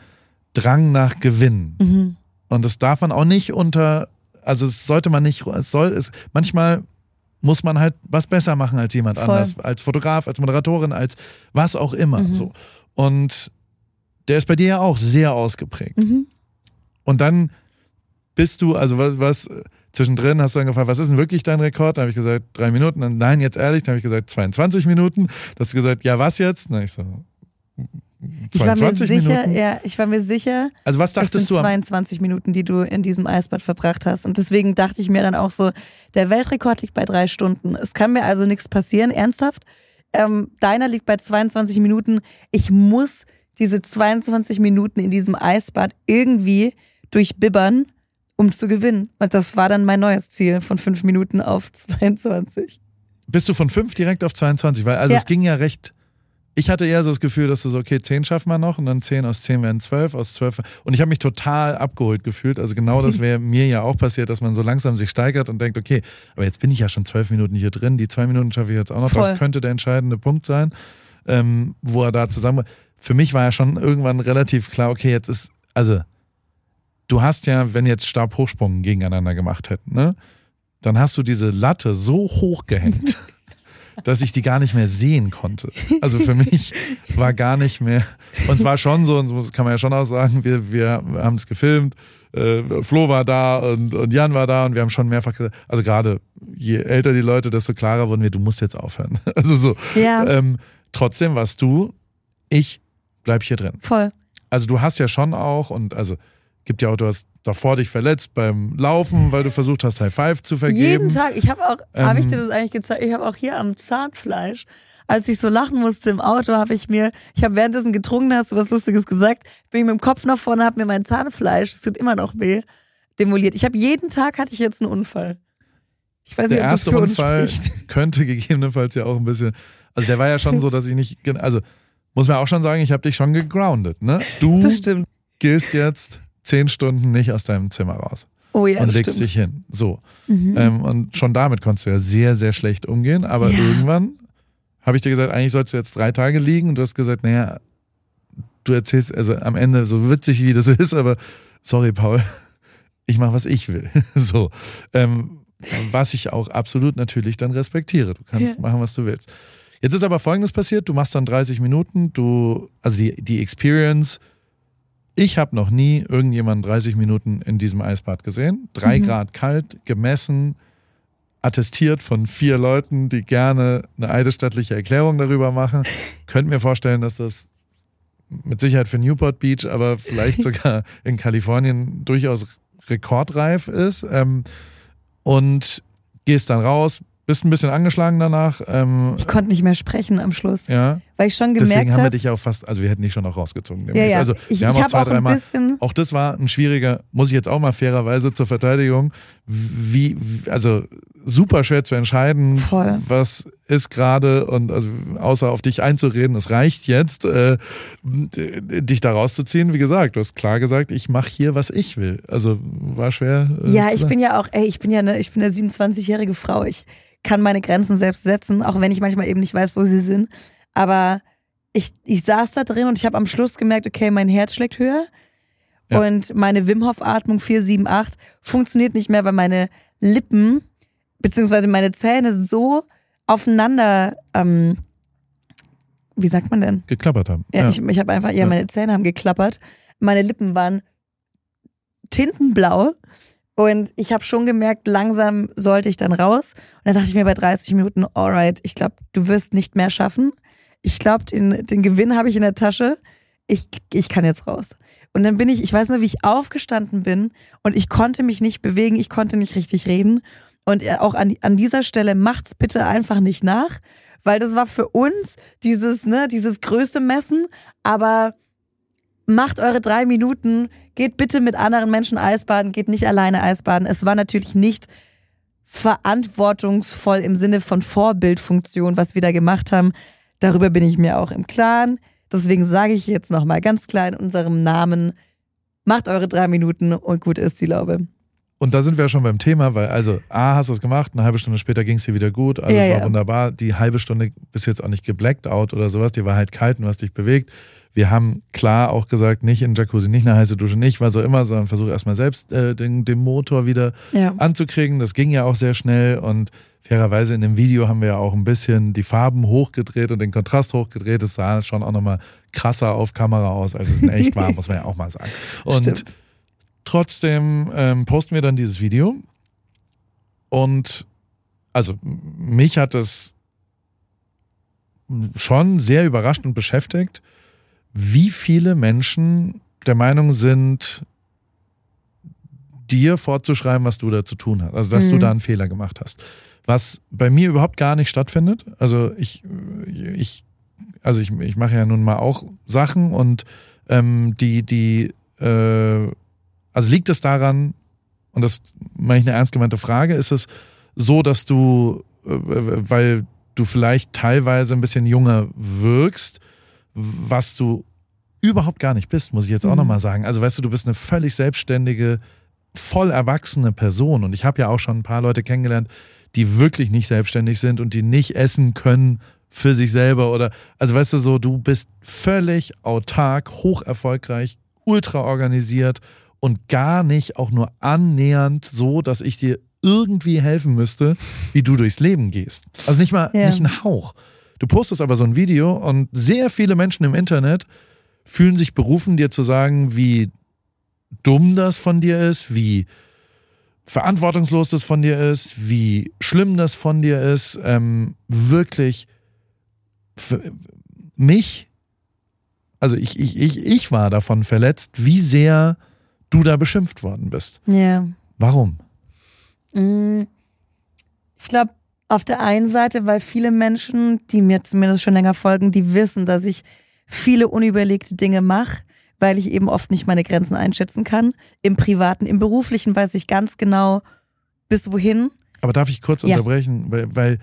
Drang nach Gewinn. Mhm. Und das darf man auch nicht unter also es sollte man nicht, es soll, es, manchmal muss man halt was besser machen als jemand Voll. anders, als Fotograf, als Moderatorin, als was auch immer. Mhm. So. Und der ist bei dir ja auch sehr ausgeprägt. Mhm. Und dann bist du, also was, was zwischendrin hast du dann gefragt, was ist denn wirklich dein Rekord? Da habe ich gesagt, drei Minuten. Und nein, jetzt ehrlich, dann habe ich gesagt, 22 Minuten. Da hast du gesagt, ja, was jetzt? Na, ich so, 22 ich war mir sicher, Minuten? Ja, ich war mir sicher. Also was dachtest das sind du? 22 Minuten, die du in diesem Eisbad verbracht hast. Und deswegen dachte ich mir dann auch so, der Weltrekord liegt bei drei Stunden. Es kann mir also nichts passieren, ernsthaft. Ähm, deiner liegt bei 22 Minuten. Ich muss diese 22 Minuten in diesem Eisbad irgendwie durchbibbern, um zu gewinnen. Und das war dann mein neues Ziel von fünf Minuten auf 22. Bist du von fünf direkt auf 22? Weil also ja. es ging ja recht ich hatte eher so das Gefühl, dass du so, okay, 10 schaffen wir noch und dann 10 aus 10 werden 12, aus 12. Und ich habe mich total abgeholt gefühlt. Also genau das wäre mir ja auch passiert, dass man so langsam sich steigert und denkt, okay, aber jetzt bin ich ja schon 12 Minuten hier drin, die zwei Minuten schaffe ich jetzt auch noch. Voll. Das könnte der entscheidende Punkt sein, ähm, wo er da zusammen. Für mich war ja schon irgendwann relativ klar, okay, jetzt ist, also du hast ja, wenn jetzt Stabhochsprung gegeneinander gemacht hätten, ne? Dann hast du diese Latte so hoch gehängt. dass ich die gar nicht mehr sehen konnte. Also für mich war gar nicht mehr, und es war schon so, und das kann man ja schon auch sagen, wir, wir haben es gefilmt, äh, Flo war da und, und Jan war da und wir haben schon mehrfach gesagt, also gerade je älter die Leute, desto klarer wurden wir, du musst jetzt aufhören. Also so. Ja. Ähm, trotzdem warst du, ich bleib hier drin. Voll. Also du hast ja schon auch, und also gibt ja auch, du hast davor dich verletzt beim Laufen, weil du versucht hast, High Five zu vergeben. Jeden Tag. Ich habe auch, ähm, habe ich dir das eigentlich gezeigt? Ich habe auch hier am Zahnfleisch, als ich so lachen musste im Auto, habe ich mir, ich habe währenddessen getrunken, hast du was Lustiges gesagt, bin ich mit dem Kopf nach vorne, habe mir mein Zahnfleisch, es tut immer noch weh, demoliert. Ich habe jeden Tag hatte ich jetzt einen Unfall. Ich weiß der nicht, ob erste das Unfall uns könnte gegebenenfalls ja auch ein bisschen, also der war ja schon so, dass ich nicht, also muss man auch schon sagen, ich habe dich schon gegroundet, ne? Du gehst jetzt zehn Stunden nicht aus deinem Zimmer raus. Oh ja, und legst stimmt. dich hin. So. Mhm. Ähm, und schon damit konntest du ja sehr, sehr schlecht umgehen. Aber ja. irgendwann habe ich dir gesagt, eigentlich sollst du jetzt drei Tage liegen. Und du hast gesagt, naja, du erzählst, also am Ende, so witzig wie das ist, aber sorry, Paul, ich mache, was ich will. so. Ähm, was ich auch absolut natürlich dann respektiere. Du kannst ja. machen, was du willst. Jetzt ist aber Folgendes passiert, du machst dann 30 Minuten, du, also die, die Experience ich habe noch nie irgendjemanden 30 Minuten in diesem Eisbad gesehen. Drei mhm. Grad kalt, gemessen, attestiert von vier Leuten, die gerne eine eidesstattliche Erklärung darüber machen. Könnt mir vorstellen, dass das mit Sicherheit für Newport Beach, aber vielleicht sogar in Kalifornien durchaus rekordreif ist. Ähm, und gehst dann raus, bist ein bisschen angeschlagen danach. Ähm, Ich konnte nicht mehr sprechen am Schluss, ja. Weil ich schon Deswegen gemerkt haben wir habe. dich ja auch fast, also wir hätten dich schon auch rausgezogen. Ja, ja. Also ich wir haben ich auch habe zwei, auch ein dreimal. bisschen. Auch das war ein schwieriger, muss ich jetzt auch mal fairerweise zur Verteidigung, wie, also super schwer zu entscheiden, Voll. was ist gerade und also außer auf dich einzureden, es reicht jetzt, äh, dich da rauszuziehen. Wie gesagt, du hast klar gesagt, ich mache hier, was ich will. Also war schwer. Äh, Ja, ich bin ja auch, ey, ich bin ja eine, ich bin eine 27-jährige Frau. Ich kann meine Grenzen selbst setzen, auch wenn ich manchmal eben nicht weiß, wo sie sind. Aber ich, ich saß da drin und ich habe am Schluss gemerkt, okay, mein Herz schlägt höher. Ja. Und meine Wim Hof Atmung 478 funktioniert nicht mehr, weil meine Lippen beziehungsweise meine Zähne so aufeinander, ähm, wie sagt man denn? geklappert haben. Ja, ich, ich habe einfach, ja, Ja. meine Zähne haben geklappert. Meine Lippen waren tintenblau. Und ich habe schon gemerkt, langsam sollte ich dann raus. Und dann dachte ich mir bei 30 Minuten, alright, ich glaube, du wirst nicht mehr schaffen. Ich glaube, den, den Gewinn habe ich in der Tasche. Ich, ich kann jetzt raus. Und dann bin ich, ich weiß nur, wie ich aufgestanden bin und ich konnte mich nicht bewegen, ich konnte nicht richtig reden. Und äh, auch an, an dieser Stelle macht's bitte einfach nicht nach, weil das war für uns dieses, ne, dieses größte Messen, aber macht eure drei Minuten, geht bitte mit anderen Menschen Eisbaden, geht nicht alleine Eisbaden. Es war natürlich nicht verantwortungsvoll im Sinne von Vorbildfunktion, was wir da gemacht haben. Darüber bin ich mir auch im Klaren. Deswegen sage ich jetzt nochmal ganz klar in unserem Namen, macht eure drei Minuten und gut ist die Laube. Und da sind wir ja schon beim Thema, weil also A, hast du es gemacht, eine halbe Stunde später ging es dir wieder gut, alles Ja, war ja. wunderbar. Die halbe Stunde bist jetzt auch nicht geblackt out oder sowas, die war halt kalt und du hast dich bewegt. Wir haben klar auch gesagt, nicht in Jacuzzi, nicht eine heiße Dusche, nicht was auch immer, sondern versuch erstmal selbst äh, den, den Motor wieder Ja. anzukriegen. Das ging ja auch sehr schnell und fairerweise in dem Video haben wir ja auch ein bisschen die Farben hochgedreht und den Kontrast hochgedreht. Es sah schon auch nochmal krasser auf Kamera aus, als es in echt war, muss man ja auch mal sagen. Und Stimmt. trotzdem ähm, posten wir dann dieses Video und also mich hat es schon sehr überrascht und beschäftigt, wie viele Menschen der Meinung sind, dir vorzuschreiben, was du da zu tun hast. Also, dass du Mhm. da einen Fehler gemacht hast. Was bei mir überhaupt gar nicht stattfindet. Also, ich, ich, also ich, ich mache ja nun mal auch Sachen und ähm, die, die, äh, also liegt es daran, und das meine ich eine ernst gemeinte Frage, ist es so, dass du, äh, weil du vielleicht teilweise ein bisschen junger wirkst, was du überhaupt gar nicht bist, muss ich jetzt auch Mhm. nochmal sagen. Also weißt du, du bist eine völlig selbstständige, voll erwachsene Person und ich habe ja auch schon ein paar Leute kennengelernt, die wirklich nicht selbstständig sind und die nicht essen können für sich selber oder, also weißt du so, du bist völlig autark, hoch erfolgreich, ultra organisiert und gar nicht auch nur annähernd so, dass ich dir irgendwie helfen müsste, wie du durchs Leben gehst. Also nicht mal, Ja. nicht ein Hauch. Du postest aber so ein Video und sehr viele Menschen im Internet fühlen sich berufen, dir zu sagen, wie dumm das von dir ist, wie verantwortungslos das von dir ist, wie schlimm das von dir ist. Ähm, wirklich mich, also ich, ich, ich, ich war davon verletzt, wie sehr du da beschimpft worden bist. Ja. Warum? Mm, Ich glaube, auf der einen Seite, weil viele Menschen, die mir zumindest schon länger folgen, die wissen, dass ich viele unüberlegte Dinge mache, weil ich eben oft nicht meine Grenzen einschätzen kann. Im Privaten, im Beruflichen weiß ich ganz genau, bis wohin. Aber darf ich kurz Ja. unterbrechen, weil, weil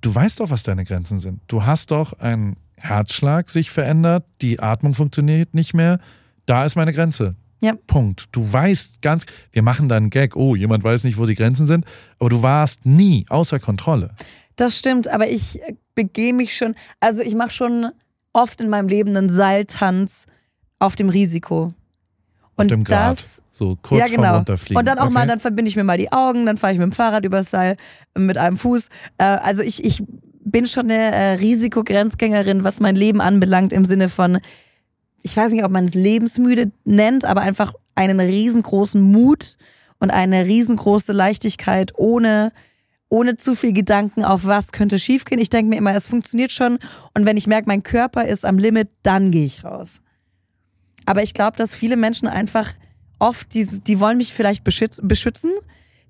du weißt doch, was deine Grenzen sind. Du hast doch einen Herzschlag sich verändert, die Atmung funktioniert nicht mehr. Da ist meine Grenze. Ja. Punkt. Du weißt ganz, wir machen da einen Gag, oh, jemand weiß nicht, wo die Grenzen sind, aber du warst nie außer Kontrolle. Das stimmt, aber ich begehe mich schon, also ich mache schon oft in meinem Leben einen Seiltanz auf dem Risiko. Auf dem Grad. das so kurz ja, genau. vorm Runterfliegen. Und dann auch okay? mal, dann verbinde ich mir mal die Augen, dann fahre ich mit dem Fahrrad übers Seil mit einem Fuß. Äh, also ich, ich bin schon eine äh, Risikogrenzgängerin, was mein Leben anbelangt, im Sinne von, ich weiß nicht, ob man es lebensmüde nennt, aber einfach einen riesengroßen Mut und eine riesengroße Leichtigkeit ohne ohne zu viel Gedanken auf was könnte schiefgehen. Ich denke mir immer, es funktioniert schon und wenn ich merke, mein Körper ist am Limit, dann gehe ich raus. Aber ich glaube, dass viele Menschen einfach oft, die, die wollen mich vielleicht beschütz, beschützen,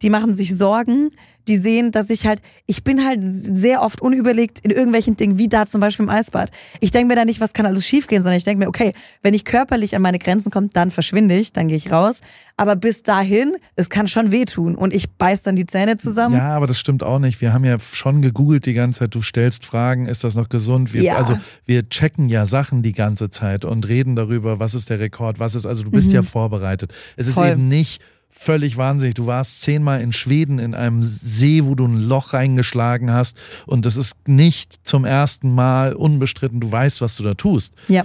die machen sich Sorgen, die sehen, dass ich halt, ich bin halt sehr oft unüberlegt in irgendwelchen Dingen, wie da zum Beispiel im Eisbad. Ich denke mir da nicht, was kann alles schiefgehen, sondern ich denke mir, okay, wenn ich körperlich an meine Grenzen komme, dann verschwinde ich, dann gehe ich raus. Aber bis dahin, es kann schon wehtun und ich beiß dann die Zähne zusammen. Ja, aber das stimmt auch nicht. Wir haben ja schon gegoogelt die ganze Zeit. Du stellst Fragen, ist das noch gesund? Wir, Ja. Also wir checken ja Sachen die ganze Zeit und reden darüber, was ist der Rekord, was ist, also du bist ja vorbereitet. Es ist Mhm. Voll. eben nicht völlig wahnsinnig. Du warst zehnmal in Schweden in einem See, wo du ein Loch reingeschlagen hast und das ist nicht zum ersten Mal unbestritten. Du weißt, was du da tust. Ja.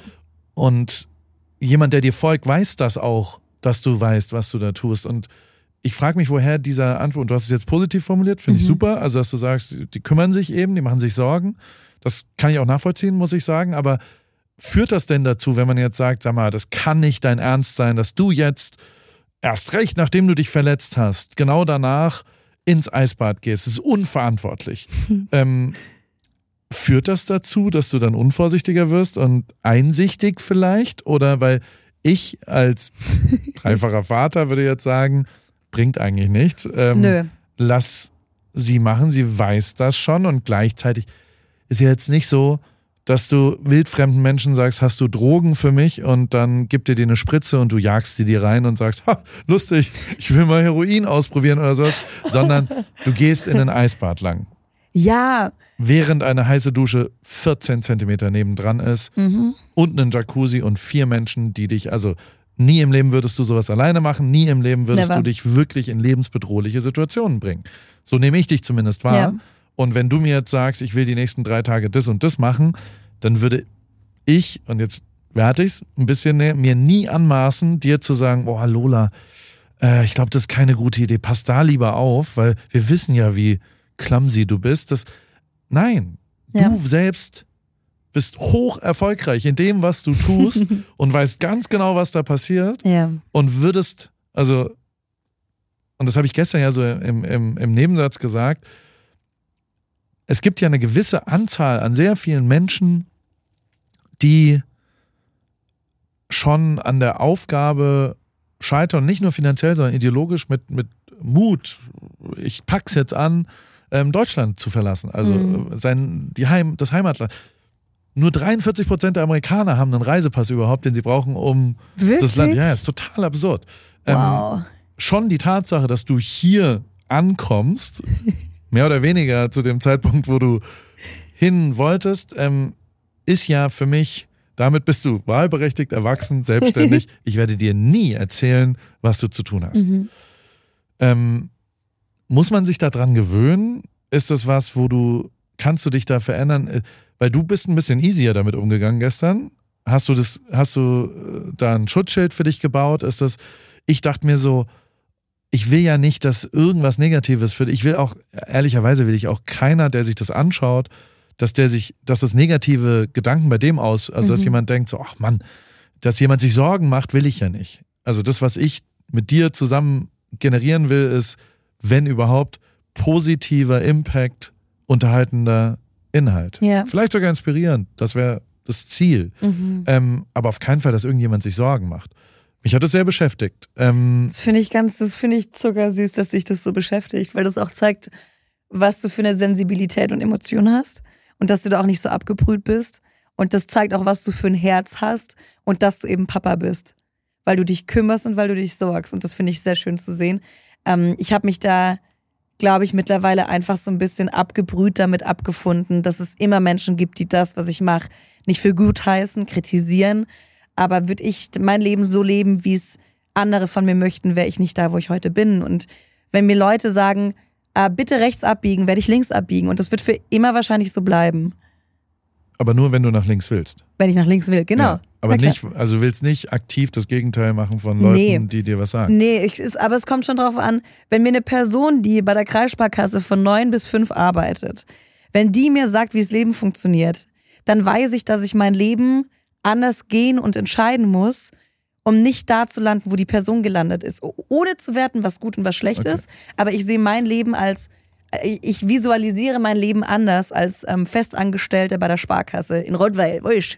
Und jemand, der dir folgt, weiß das auch, dass du weißt, was du da tust. Und ich frage mich, woher dieser Antwort, und du hast es jetzt positiv formuliert, finde ich super. Also, dass du sagst, die kümmern sich eben, die machen sich Sorgen. Das kann ich auch nachvollziehen, muss ich sagen. Aber führt das denn dazu, wenn man jetzt sagt, sag mal, das kann nicht dein Ernst sein, dass du jetzt erst recht, nachdem du dich verletzt hast, genau danach ins Eisbad gehst? Das ist unverantwortlich. ähm, führt das dazu, dass du dann unvorsichtiger wirst und einsichtig vielleicht? Oder weil ich als dreifacher Vater würde jetzt sagen, bringt eigentlich nichts. Ähm, Nö. Lass sie machen, sie weiß das schon und gleichzeitig ist ja jetzt nicht so, dass du wildfremden Menschen sagst, hast du Drogen für mich und dann gibt dir die eine Spritze und du jagst sie dir rein und sagst, ha, lustig, ich will mal Heroin ausprobieren oder so, sondern du gehst in ein Eisbad lang Ja, während eine heiße Dusche 14 Zentimeter nebendran ist und einen Jacuzzi und vier Menschen, die dich, also nie im Leben würdest du sowas alleine machen, nie im Leben würdest Never. du dich wirklich in lebensbedrohliche Situationen bringen. So nehme ich dich zumindest wahr. Ja. Und wenn du mir jetzt sagst, ich will die nächsten drei Tage das und das machen, dann würde ich, und jetzt werde ich es ein bisschen näher, mir nie anmaßen, dir zu sagen, boah, Lola, äh, ich glaube, das ist keine gute Idee, pass da lieber auf, weil wir wissen ja, wie clumsy du bist. Das, nein, Ja. du selbst bist hoch erfolgreich in dem, was du tust und weißt ganz genau, was da passiert ja. und würdest, also, und das habe ich gestern ja so im, im, im Nebensatz gesagt, es gibt ja eine gewisse Anzahl an sehr vielen Menschen, die schon an der Aufgabe scheitern, nicht nur finanziell, sondern ideologisch mit, mit Mut, ich pack's jetzt an, ähm, Deutschland zu verlassen, also Mhm. äh, sein, die Heim, das Heimatland. Nur 43 Prozent der Amerikaner haben einen Reisepass überhaupt, den sie brauchen, um Wirklich? das Land. Ja, ist total absurd. Ähm, Wow. schon die Tatsache, dass du hier ankommst, mehr oder weniger zu dem Zeitpunkt, wo du hin wolltest, ähm, ist ja für mich, damit bist du wahlberechtigt, erwachsen, selbstständig. ich werde dir nie erzählen, was du zu tun hast. Mhm. Ähm, muss man sich daran gewöhnen? Ist das was, wo du, kannst du dich da verändern? Äh, Weil du bist ein bisschen easier damit umgegangen gestern. Hast du das, hast du äh, da ein Schutzschild für dich gebaut? Ist das, ich dachte mir so, ich will ja nicht, dass irgendwas Negatives für ich will auch, ehrlicherweise will ich auch keiner, der sich das anschaut, dass der sich, dass das negative Gedanken bei dem aus, also dass Mhm. jemand denkt, so, ach Mann, dass jemand sich Sorgen macht, will ich ja nicht. Also das, was ich mit dir zusammen generieren will, ist, wenn überhaupt, positiver Impact, unterhaltender Inhalt. Ja. Vielleicht sogar inspirierend. Das wäre das Ziel. Mhm. Ähm, aber auf keinen Fall, dass irgendjemand sich Sorgen macht. Mich hat das sehr beschäftigt. Ähm, Das finde ich ganz, das finde ich zuckersüß, dass dich das so beschäftigt, weil das auch zeigt, was du für eine Sensibilität und Emotion hast und dass du da auch nicht so abgebrüht bist. Und das zeigt auch, was du für ein Herz hast und dass du eben Papa bist, weil du dich kümmerst und weil du dich sorgst. Und das finde ich sehr schön zu sehen. Ähm, ich habe mich da, glaube ich, mittlerweile einfach so ein bisschen abgebrüht damit abgefunden, dass es immer Menschen gibt, die das, was ich mache, nicht für gut heißen, kritisieren. Aber würde ich mein Leben so leben, wie es andere von mir möchten, wäre ich nicht da, wo ich heute bin. Und wenn mir Leute sagen, ah, bitte rechts abbiegen, werde ich links abbiegen. Und das wird für immer wahrscheinlich so bleiben, aber nur, wenn du nach links willst. wenn ich nach links will. Genau. Ja, aber nicht, also du willst nicht aktiv das Gegenteil machen von Leuten, Nee. die dir was sagen. Nee, ich, ist, aber es kommt schon drauf an, wenn mir eine Person, die bei der Kreissparkasse von neun bis fünf arbeitet, wenn die mir sagt, wie das Leben funktioniert, dann weiß ich, dass ich mein Leben anders gehen und entscheiden muss, um nicht da zu landen, wo die Person gelandet ist. Ohne zu werten, was gut und was schlecht Okay. ist. Aber ich sehe mein Leben als, äh, ich visualisiere mein Leben anders als ähm, Festangestellter bei der Sparkasse in Rottweil. Wusch.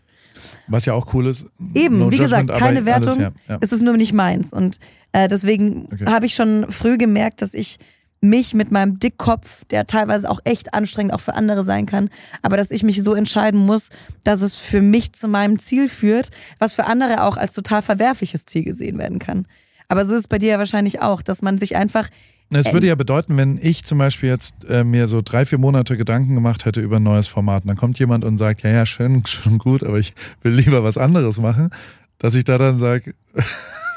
Was ja auch cool ist. Eben, no wie gesagt, judgment, keine alles, Wertung. ja, ja. Es ist nur nicht meins. Und äh, deswegen Okay. habe ich schon früh gemerkt, dass ich mich mit meinem Dickkopf, der teilweise auch echt anstrengend auch für andere sein kann, aber dass ich mich so entscheiden muss, dass es für mich zu meinem Ziel führt, was für andere auch als total verwerfliches Ziel gesehen werden kann. Aber so ist es bei dir ja wahrscheinlich auch, dass man sich einfach Es würde ja bedeuten, wenn ich zum Beispiel jetzt äh, mir so drei, vier Monate Gedanken gemacht hätte über ein neues Format, und dann kommt jemand und sagt, ja, ja, schön, schon gut, aber ich will lieber was anderes machen, dass ich da dann sage,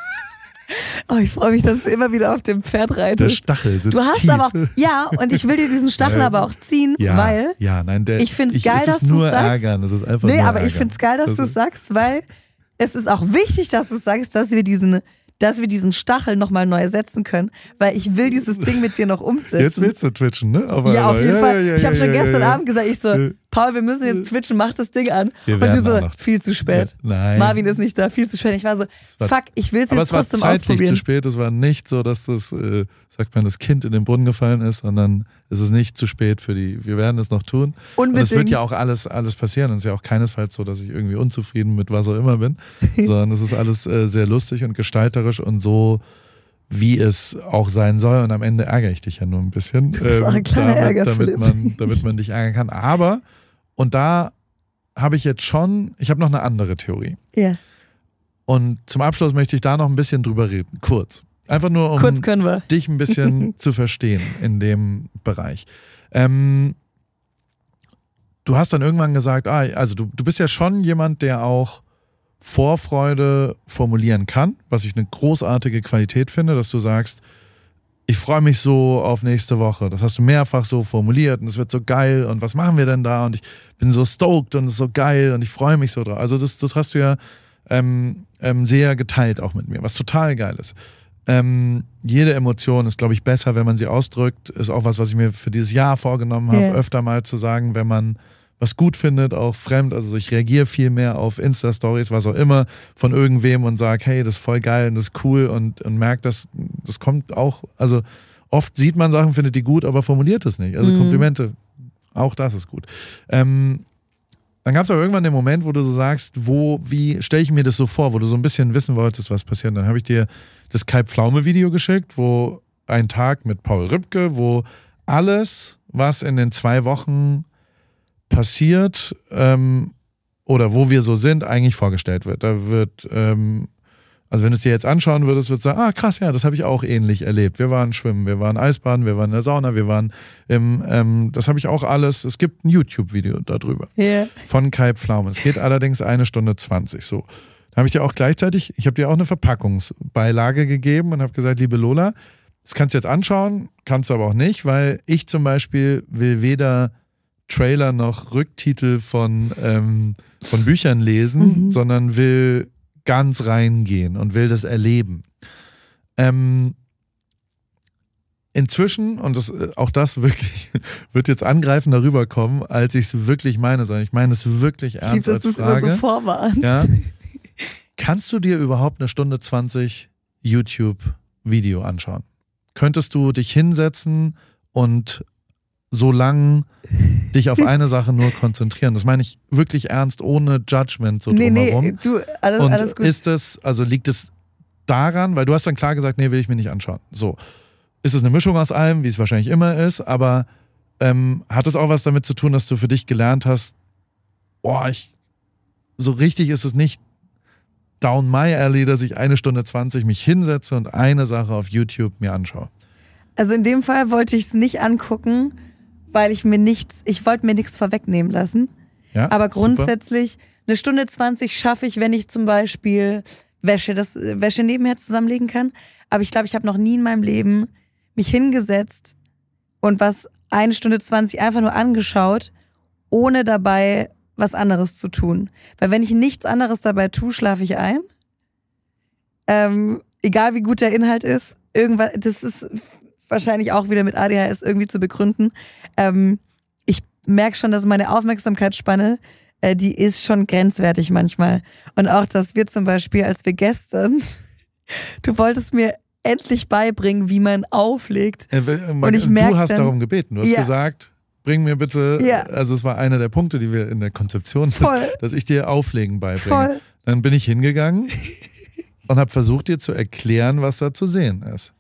Oh, ich freue mich, dass du immer wieder auf dem Pferd der reitest. Stachel sitzt Du hast tief. aber, ja, und ich will dir diesen Stachel Ja. aber auch ziehen, ja, weil, ja, nein, der, ich find's geil, es dass ist du's nur sagst. ärgern, es ist einfach nee, nur aber ich ärgern. find's geil, dass Das du es sagst, weil es ist auch wichtig, dass du sagst, dass wir diesen, dass wir diesen Stachel nochmal neu setzen können, weil ich will dieses Ding mit dir noch umsetzen. Jetzt willst du twitchen, ne? Aber, ja, auf jeden Fall. Ja, ja, ich habe ja, schon ja, gestern ja. Abend gesagt, ich so, Ja. Paul, wir müssen jetzt twitchen, mach das Ding an. Wir Und du so, viel zu spät. Nein. Marvin ist nicht da, viel zu spät. Ich war so, war- fuck, ich will es Aber jetzt es war trotzdem zeitlich zu ausprobieren. spät. Es war nicht so, dass das, äh, sagt man, das Kind in den Brunnen gefallen ist, sondern es ist nicht zu spät für die. Wir werden es noch tun. Und es wird Unbedingt. ja auch alles, alles passieren. Und es ist ja auch keinesfalls so, dass ich irgendwie unzufrieden mit was auch immer bin, sondern es ist alles äh, sehr lustig und gestalterisch und so, wie es auch sein soll. Und am Ende ärgere ich dich ja nur ein bisschen. Du bist auch ein kleiner damit, Ärger, damit, man, damit man dich ärgern kann. Aber, und da habe ich jetzt schon, ich habe noch eine andere Theorie. Ja, Und zum Abschluss möchte ich da noch ein bisschen drüber reden. Kurz. Einfach nur, um dich ein bisschen zu verstehen in dem Bereich. Ähm, du hast dann irgendwann gesagt, ah, also du, du bist ja schon jemand, der auch Vorfreude formulieren kann, was ich eine großartige Qualität finde, dass du sagst, ich freue mich so auf nächste Woche. Das hast du mehrfach so formuliert und es wird so geil und was machen wir denn da? Und ich bin so stoked und es ist so geil und ich freue mich so drauf. Also das, das hast du ja ähm, ähm, sehr geteilt auch mit mir, was total geil ist. Ähm, jede Emotion ist, glaube ich, besser, wenn man sie ausdrückt. Ist auch was, was ich mir für dieses Jahr vorgenommen habe, Ja. öfter mal zu sagen, wenn man was gut findet, auch fremd. Also ich reagiere viel mehr auf Insta-Stories, was auch immer, von irgendwem und sage, hey, das ist voll geil und das ist cool und, und merkt, dass das kommt auch, also oft sieht man Sachen, findet die gut, aber formuliert es nicht. Also Mhm. Komplimente, auch das ist gut. Ähm, dann gab es aber irgendwann den Moment, wo du so sagst, wo, wie stelle ich mir das so vor, wo du so ein bisschen wissen wolltest, was passiert. Dann habe ich dir das Kai Pflaume-Video geschickt, wo ein Tag mit Paul Rübke, wo alles, was in den zwei Wochen passiert ähm, oder wo wir so sind, eigentlich vorgestellt wird. Da wird, ähm, also wenn du es dir jetzt anschauen würdest, würdest du sagen, ah krass, ja, das habe ich auch ähnlich erlebt. Wir waren schwimmen, wir waren Eisbaden, wir waren in der Sauna, wir waren im, ähm, das habe ich auch alles, es gibt ein YouTube-Video darüber Ja. von Kai Pflaume. Es geht allerdings eine Stunde 20 so. Da habe ich dir auch gleichzeitig, ich habe dir auch eine Verpackungsbeilage gegeben und habe gesagt, liebe Lola, das kannst du jetzt anschauen, kannst du aber auch nicht, weil ich zum Beispiel will weder Trailer noch Rücktitel von, ähm, von Büchern lesen, Mhm. sondern will ganz reingehen und will das erleben. Ähm, inzwischen, und das, äh, auch das wirklich wird jetzt angreifender rüberkommen, als ich es wirklich meine, sondern ich meine es wirklich ernst dass als du es immer Frage. so vorwarnst. Ja. Kannst du dir überhaupt eine Stunde 20 YouTube-Video anschauen? Könntest du dich hinsetzen und so lang dich auf eine Sache nur konzentrieren? Das meine ich wirklich ernst, ohne Judgment so nee, drumherum. nee, du, alles, Und alles gut. ist es, also liegt es daran, weil du hast dann klar gesagt, nee, will ich mir nicht anschauen. So. Ist es eine Mischung aus allem, wie es wahrscheinlich immer ist, aber ähm, hat es auch was damit zu tun, dass du für dich gelernt hast, boah, ich, so richtig ist es nicht down my alley, dass ich eine Stunde 20 mich hinsetze und eine Sache auf YouTube mir anschaue. Also in dem Fall wollte ich es nicht angucken, weil ich mir nichts, ich wollte mir nichts vorwegnehmen lassen. Ja? Aber Super. grundsätzlich, eine Stunde 20 schaffe ich, wenn ich zum Beispiel Wäsche, das, äh, Wäsche nebenher zusammenlegen kann. Aber ich glaube, ich habe noch nie in meinem Leben mich hingesetzt und was eine Stunde 20 einfach nur angeschaut, ohne dabei was anderes zu tun. Weil wenn ich nichts anderes dabei tue, schlafe ich ein. Ähm, egal wie gut der Inhalt ist, irgendwas, das ist wahrscheinlich auch wieder mit ADHS irgendwie zu begründen. Ähm, ich merke schon, dass meine Aufmerksamkeitsspanne, äh, die ist schon grenzwertig manchmal. Und auch, dass wir zum Beispiel, als wir gestern, du wolltest mir endlich beibringen, wie man auflegt. Äh, Und ich merk du hast dann- darum gebeten. Du hast Ja. gesagt, bring mir bitte, Ja. also es war einer der Punkte, die wir in der Konzeption, dass, dass ich dir Auflegen beibringe. Voll. Dann bin ich hingegangen und habe versucht dir zu erklären, was da zu sehen ist.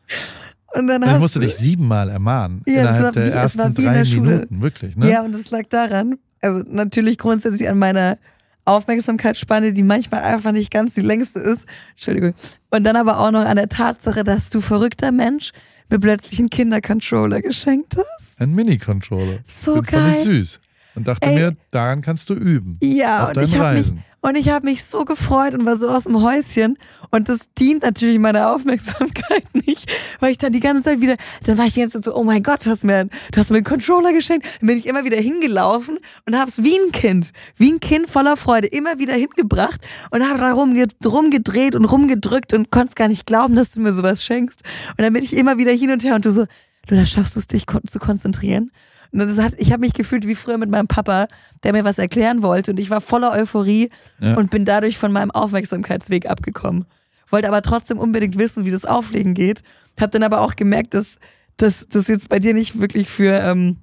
Und dann Ich musste du, dich siebenmal ermahnen Ja, das innerhalb war der wie- ersten drei. Minuten, wirklich. Ne? Ja, und es lag daran, also natürlich grundsätzlich an meiner Aufmerksamkeitsspanne, die manchmal einfach nicht ganz die längste ist. Entschuldigung. Und dann aber auch noch an der Tatsache, dass du verrückter Mensch mir plötzlich einen Kindercontroller geschenkt hast. Ein Mini-Controller. So Den fand ich geil. süß. Und dachte Ey. mir, daran kannst du üben. Ja, Auf und deinen ich habe mich Reisen. und ich habe mich so gefreut und war so aus dem Häuschen und das dient natürlich meiner Aufmerksamkeit nicht, weil ich dann die ganze Zeit wieder, dann war ich die ganze Zeit so, oh mein Gott, du hast mir, du hast mir einen Controller geschenkt, dann bin ich immer wieder hingelaufen und hab's wie ein Kind, wie ein Kind voller Freude immer wieder hingebracht und habe da rumge rumgedreht und rumgedrückt und konnte gar nicht glauben, dass du mir sowas schenkst und dann bin ich immer wieder hin und her und du so, du, da schaffst du es dich zu konzentrieren. Und das hat, ich habe mich gefühlt wie früher mit meinem Papa, der mir was erklären wollte und ich war voller Euphorie Ja. und bin dadurch von meinem Aufmerksamkeitsweg abgekommen. Wollte aber trotzdem unbedingt wissen, wie das Auflegen geht. Hab dann aber auch gemerkt, dass dass das jetzt bei dir nicht wirklich für ähm,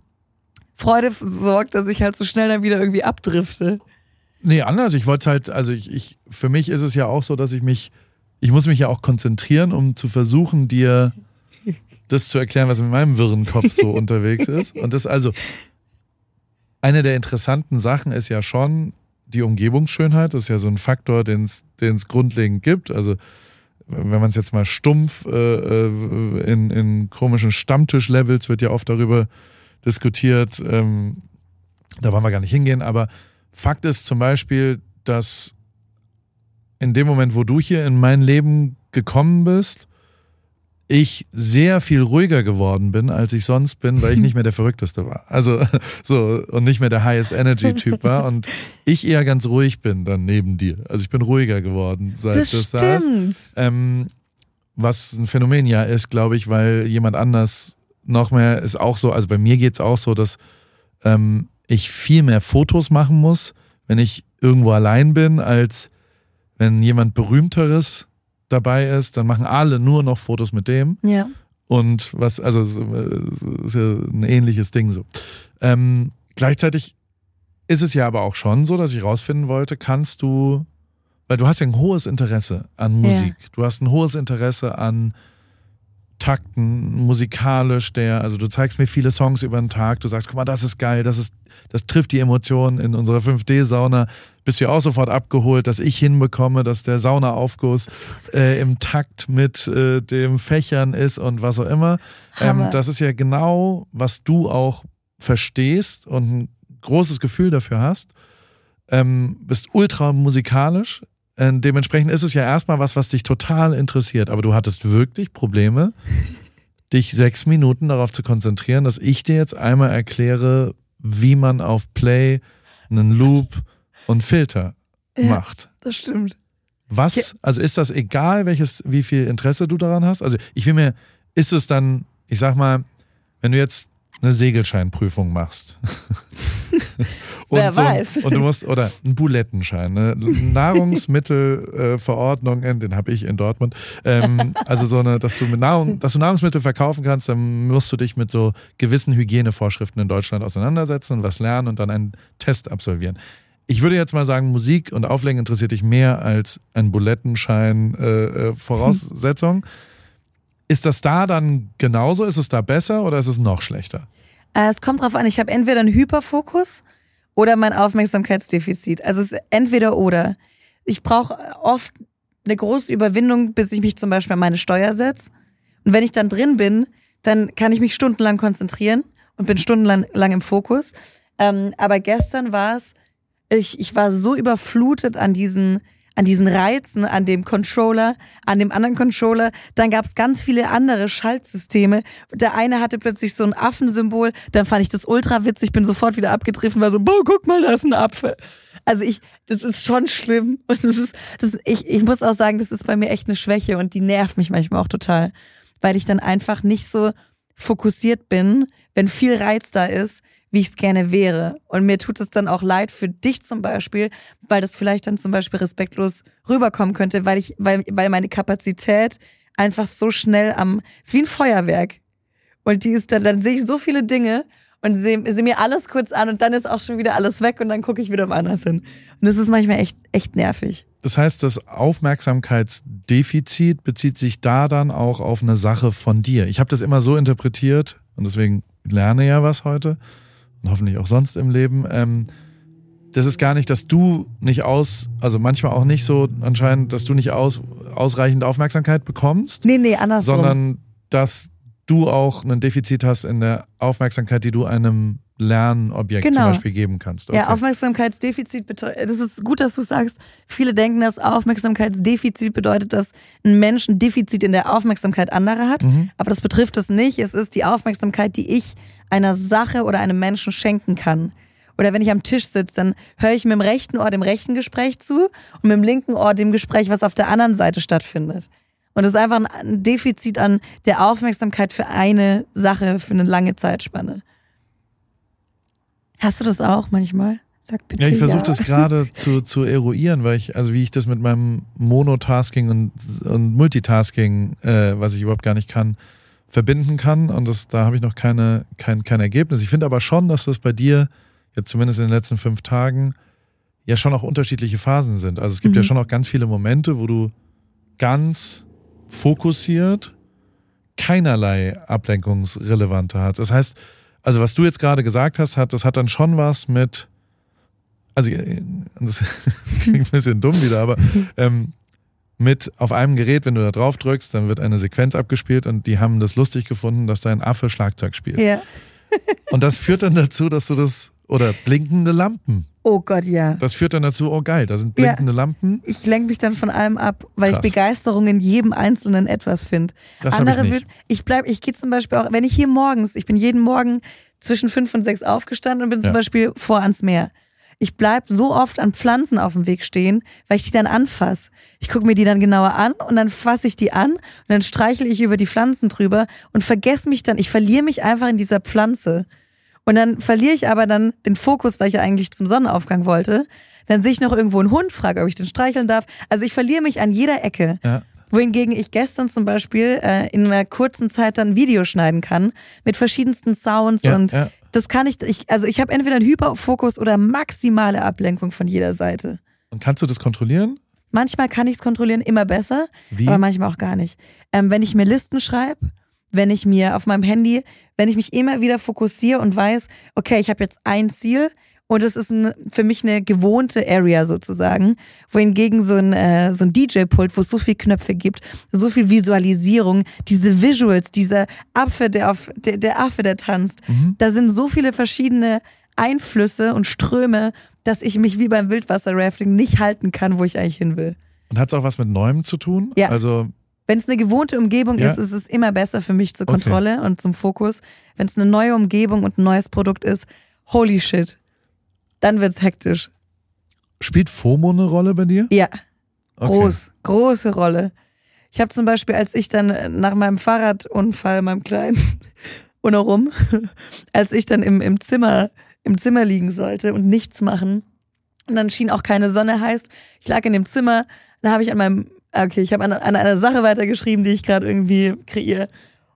Freude sorgt, dass ich halt so schnell dann wieder irgendwie abdrifte. Nee, anders. Ich wollte halt, also ich, ich, für mich ist es ja auch so, dass ich mich, ich muss mich ja auch konzentrieren, um zu versuchen, dir das zu erklären, was in meinem wirren Kopf so unterwegs ist. Und das also, eine der interessanten Sachen ist ja schon die Umgebungsschönheit. Das ist ja so ein Faktor, den es grundlegend gibt. Also, wenn man es jetzt mal stumpf äh, äh, in, in komischen Stammtisch-Levels wird ja oft darüber diskutiert. Ähm, da wollen wir gar nicht hingehen, aber Fakt ist zum Beispiel, dass in dem Moment, wo du hier in mein Leben gekommen bist, ich sehr viel ruhiger geworden bin, als ich sonst bin, weil ich nicht mehr der Verrückteste war. Also so und nicht mehr der Highest Energy Typ war und ich eher ganz ruhig bin dann neben dir. Also ich bin ruhiger geworden, seit Das das, saß. stimmt. Ähm, was ein Phänomen ja ist, glaube ich, weil jemand anders noch mehr ist auch so, also bei mir geht es auch so, dass ähm, ich viel mehr Fotos machen muss, wenn ich irgendwo allein bin, als wenn jemand Berühmteres dabei ist, dann machen alle nur noch Fotos mit dem. Ja. Und was, also ist ja ein ähnliches Ding so. Ähm, gleichzeitig ist es ja aber auch schon so, dass ich rausfinden wollte, kannst du, weil du hast ja ein hohes Interesse an Musik, du hast ein hohes Interesse an Takten, musikalisch, der, also du zeigst mir viele Songs über den Tag, du sagst, guck mal, das ist geil, das ist, das trifft die Emotionen in unserer 5D-Sauna, bist du ja auch sofort abgeholt, dass ich hinbekomme, dass der Saunaaufguss äh, im Takt mit äh, dem Fächern ist und was auch immer. Ähm, das ist ja genau, was du auch verstehst und ein großes Gefühl dafür hast. Ähm, bist ultra musikalisch. Äh, dementsprechend ist es ja erstmal was, was dich total interessiert. Aber du hattest wirklich Probleme, dich sechs Minuten darauf zu konzentrieren, dass ich dir jetzt einmal erkläre, wie man auf Play einen Loop und Filter Ja. macht. Das stimmt. Was, also ist das egal, welches, wie viel Interesse du daran hast? Also ich will mir, ist es dann, ich sag mal, wenn du jetzt eine Segelscheinprüfung machst. Wer so, weiß. Und du musst, oder einen Bulettenschein, ne? Nahrungsmittelverordnung, äh, den habe ich in Dortmund. Ähm, also so eine, dass du mit Nahrung, dass du Nahrungsmittel verkaufen kannst, dann musst du dich mit so gewissen Hygienevorschriften in Deutschland auseinandersetzen und was lernen und dann einen Test absolvieren. Ich würde jetzt mal sagen, Musik und Auflegen interessiert dich mehr als ein Bulettenschein äh, äh, Voraussetzung. Ist das da dann genauso? Ist es da besser oder ist es noch schlechter? Äh, es kommt drauf an, ich habe entweder einen Hyperfokus oder mein Aufmerksamkeitsdefizit. Also es ist entweder oder. Ich brauche oft eine große Überwindung, bis ich mich zum Beispiel an meine Steuer setze. Und wenn ich dann drin bin, dann kann ich mich stundenlang konzentrieren und bin stundenlang lang im Fokus. Ähm, aber gestern war es, ich, ich war so überflutet an diesen, an diesen Reizen, an dem Controller, an dem anderen Controller. Dann gab es ganz viele andere Schaltsysteme. Der eine hatte plötzlich so ein Affensymbol, dann fand ich das ultra witzig, bin sofort wieder abgetriffen, war so, boah, guck mal, da ist ein Apfel. Also ich, das ist schon schlimm. Und das ist, das, ich, ich muss auch sagen, das ist bei mir echt eine Schwäche und die nervt mich manchmal auch total. Weil ich dann einfach nicht so fokussiert bin, wenn viel Reiz da ist, wie ich es gerne wäre. Und mir tut es dann auch leid für dich zum Beispiel, weil das vielleicht dann zum Beispiel respektlos rüberkommen könnte, weil ich, weil, weil meine Kapazität einfach so schnell am, ist wie ein Feuerwerk. Und die ist dann, dann sehe ich so viele Dinge und sehe seh mir alles kurz an und dann ist auch schon wieder alles weg und dann gucke ich wieder woanders hin. Und das ist manchmal echt, echt nervig. Das heißt, das Aufmerksamkeitsdefizit bezieht sich da dann auch auf eine Sache von dir. Ich habe das immer so interpretiert und deswegen lerne ja was heute und hoffentlich auch sonst im Leben. Ähm, das ist gar nicht, dass du nicht aus, also manchmal auch nicht so anscheinend, dass du nicht aus, ausreichend Aufmerksamkeit bekommst. Nee, nee, andersrum. Sondern dass du auch ein Defizit hast in der Aufmerksamkeit, die du einem Lernobjekt genau. zum Beispiel geben kannst. Okay. Ja, Aufmerksamkeitsdefizit bedeutet, das ist gut, dass du sagst, viele denken, dass Aufmerksamkeitsdefizit bedeutet, dass ein Mensch ein Defizit in der Aufmerksamkeit anderer hat. Mhm. Aber das betrifft es nicht. Es ist die Aufmerksamkeit, die ich einer Sache oder einem Menschen schenken kann. Oder wenn ich am Tisch sitze, dann höre ich mit dem rechten Ohr dem rechten Gespräch zu und mit dem linken Ohr dem Gespräch, was auf der anderen Seite stattfindet. Und es ist einfach ein Defizit an der Aufmerksamkeit für eine Sache für eine lange Zeitspanne. Hast du das auch manchmal? Sag bitte. Ja, ich versuche ja. das gerade zu, zu eruieren, weil ich, also wie ich das mit meinem Monotasking und, und Multitasking, äh, was ich überhaupt gar nicht kann, verbinden kann. Und das, da habe ich noch keine, kein, kein Ergebnis. Ich finde aber schon, dass das bei dir, jetzt zumindest in den letzten fünf Tagen, ja schon auch unterschiedliche Phasen sind. Also es gibt mhm. ja schon auch ganz viele Momente, wo du ganz fokussiert keinerlei Ablenkungsrelevante hat. Das heißt, also was du jetzt gerade gesagt hast, hat, das hat dann schon was mit, also äh, das klingt ein bisschen dumm wieder, aber ähm, mit auf einem Gerät, wenn du da drauf drückst, dann wird eine Sequenz abgespielt und die haben das lustig gefunden, dass dein Affe Schlagzeug spielt. Ja. und das führt dann dazu, dass du das, oder blinkende Lampen. Oh Gott, ja. Das führt dann dazu, oh geil, da sind blinkende ja. Lampen. Ich lenke mich dann von allem ab, weil Krass. ich Begeisterung in jedem Einzelnen etwas finde. Andere ich, nicht. ich bleib, ich gehe zum Beispiel auch, wenn ich hier morgens, ich bin jeden Morgen zwischen fünf und sechs aufgestanden und bin ja. zum Beispiel vor ans Meer. Ich bleib so oft an Pflanzen auf dem Weg stehen, weil ich die dann anfasse. Ich gucke mir die dann genauer an und dann fasse ich die an und dann streichle ich über die Pflanzen drüber und vergesse mich dann, ich verliere mich einfach in dieser Pflanze. Und dann verliere ich aber dann den Fokus, weil ich ja eigentlich zum Sonnenaufgang wollte. Dann sehe ich noch irgendwo einen Hund, frage, ob ich den streicheln darf. Also ich verliere mich an jeder Ecke. Ja. Wohingegen ich gestern zum Beispiel äh, in einer kurzen Zeit dann Video schneiden kann mit verschiedensten Sounds ja, und ja. Das kann ich, ich also ich habe entweder einen Hyperfokus oder maximale Ablenkung von jeder Seite. Und kannst du das kontrollieren? Manchmal kann ich es kontrollieren, immer besser, Wie? aber manchmal auch gar nicht. Ähm, wenn ich mir Listen schreibe, wenn ich mir auf meinem Handy, wenn ich mich immer wieder fokussiere und weiß, okay, ich habe jetzt ein Ziel und es ist ein, für mich eine gewohnte Area sozusagen, wohingegen so ein, äh, so ein DJ-Pult, wo es so viel Knöpfe gibt, so viel Visualisierung, diese Visuals, dieser Affe, der auf der, der Affe, der tanzt, mhm. da sind so viele verschiedene Einflüsse und Ströme, dass ich mich wie beim Wildwasser-Rafting nicht halten kann, wo ich eigentlich hin will. Und hat es auch was mit Neuem zu tun? Ja. Also wenn es eine gewohnte Umgebung ja. ist, ist es immer besser für mich zur Kontrolle okay. und zum Fokus. Wenn es eine neue Umgebung und ein neues Produkt ist, holy shit, dann wird es hektisch. Spielt FOMO eine Rolle bei dir? Ja, groß, okay. große Rolle. Ich habe zum Beispiel, als ich dann nach meinem Fahrradunfall, meinem kleinen, ohne rum, als ich dann im, im Zimmer, im Zimmer liegen sollte und nichts machen, und dann schien auch keine Sonne heißt, ich lag in dem Zimmer, da habe ich an meinem Okay, ich habe an, an einer Sache weitergeschrieben, die ich gerade irgendwie kreiere.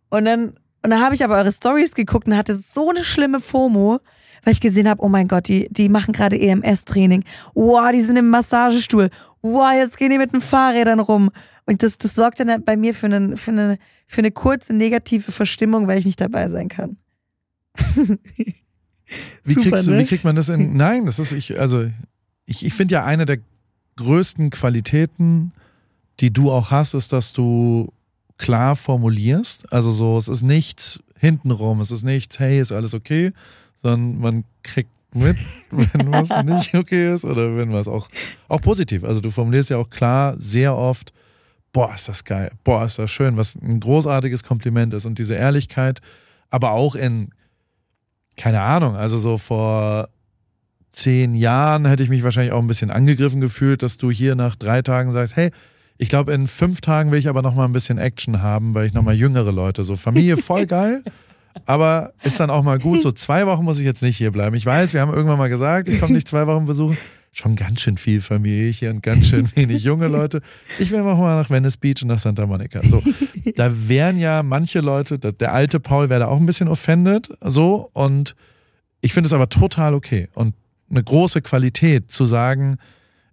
Und dann, und dann habe ich aber eure Stories geguckt und hatte so eine schlimme FOMO, weil ich gesehen habe, oh mein Gott, die, die machen gerade EMS-Training. Wow, die sind im Massagestuhl. Wow, jetzt gehen die mit den Fahrrädern rum. Und das, das sorgt dann bei mir für, einen, für, eine, für eine kurze negative Verstimmung, weil ich nicht dabei sein kann. wie, Super, kriegst du, ne? wie kriegt man das in. Nein, das ist, ich, also, ich, ich finde ja eine der größten Qualitäten die du auch hast, ist, dass du klar formulierst. Also so, es ist nichts hintenrum, es ist nichts, hey, ist alles okay, sondern man kriegt mit, wenn was nicht okay ist oder wenn was auch, auch positiv. Also du formulierst ja auch klar sehr oft, boah, ist das geil, boah, ist das schön, was ein großartiges Kompliment ist. Und diese Ehrlichkeit, aber auch in, keine Ahnung, also so vor zehn Jahren hätte ich mich wahrscheinlich auch ein bisschen angegriffen gefühlt, dass du hier nach drei Tagen sagst, hey, ich glaube, in fünf Tagen will ich aber noch mal ein bisschen Action haben, weil ich noch mal jüngere Leute, so Familie voll geil, aber ist dann auch mal gut. So zwei Wochen muss ich jetzt nicht hier bleiben. Ich weiß, wir haben irgendwann mal gesagt, ich komme nicht zwei Wochen besuchen. Schon ganz schön viel Familie hier und ganz schön wenig junge Leute. Ich will mal nach Venice Beach und nach Santa Monica. So, da wären ja manche Leute, der alte Paul wäre da auch ein bisschen offended, so und ich finde es aber total okay und eine große Qualität zu sagen,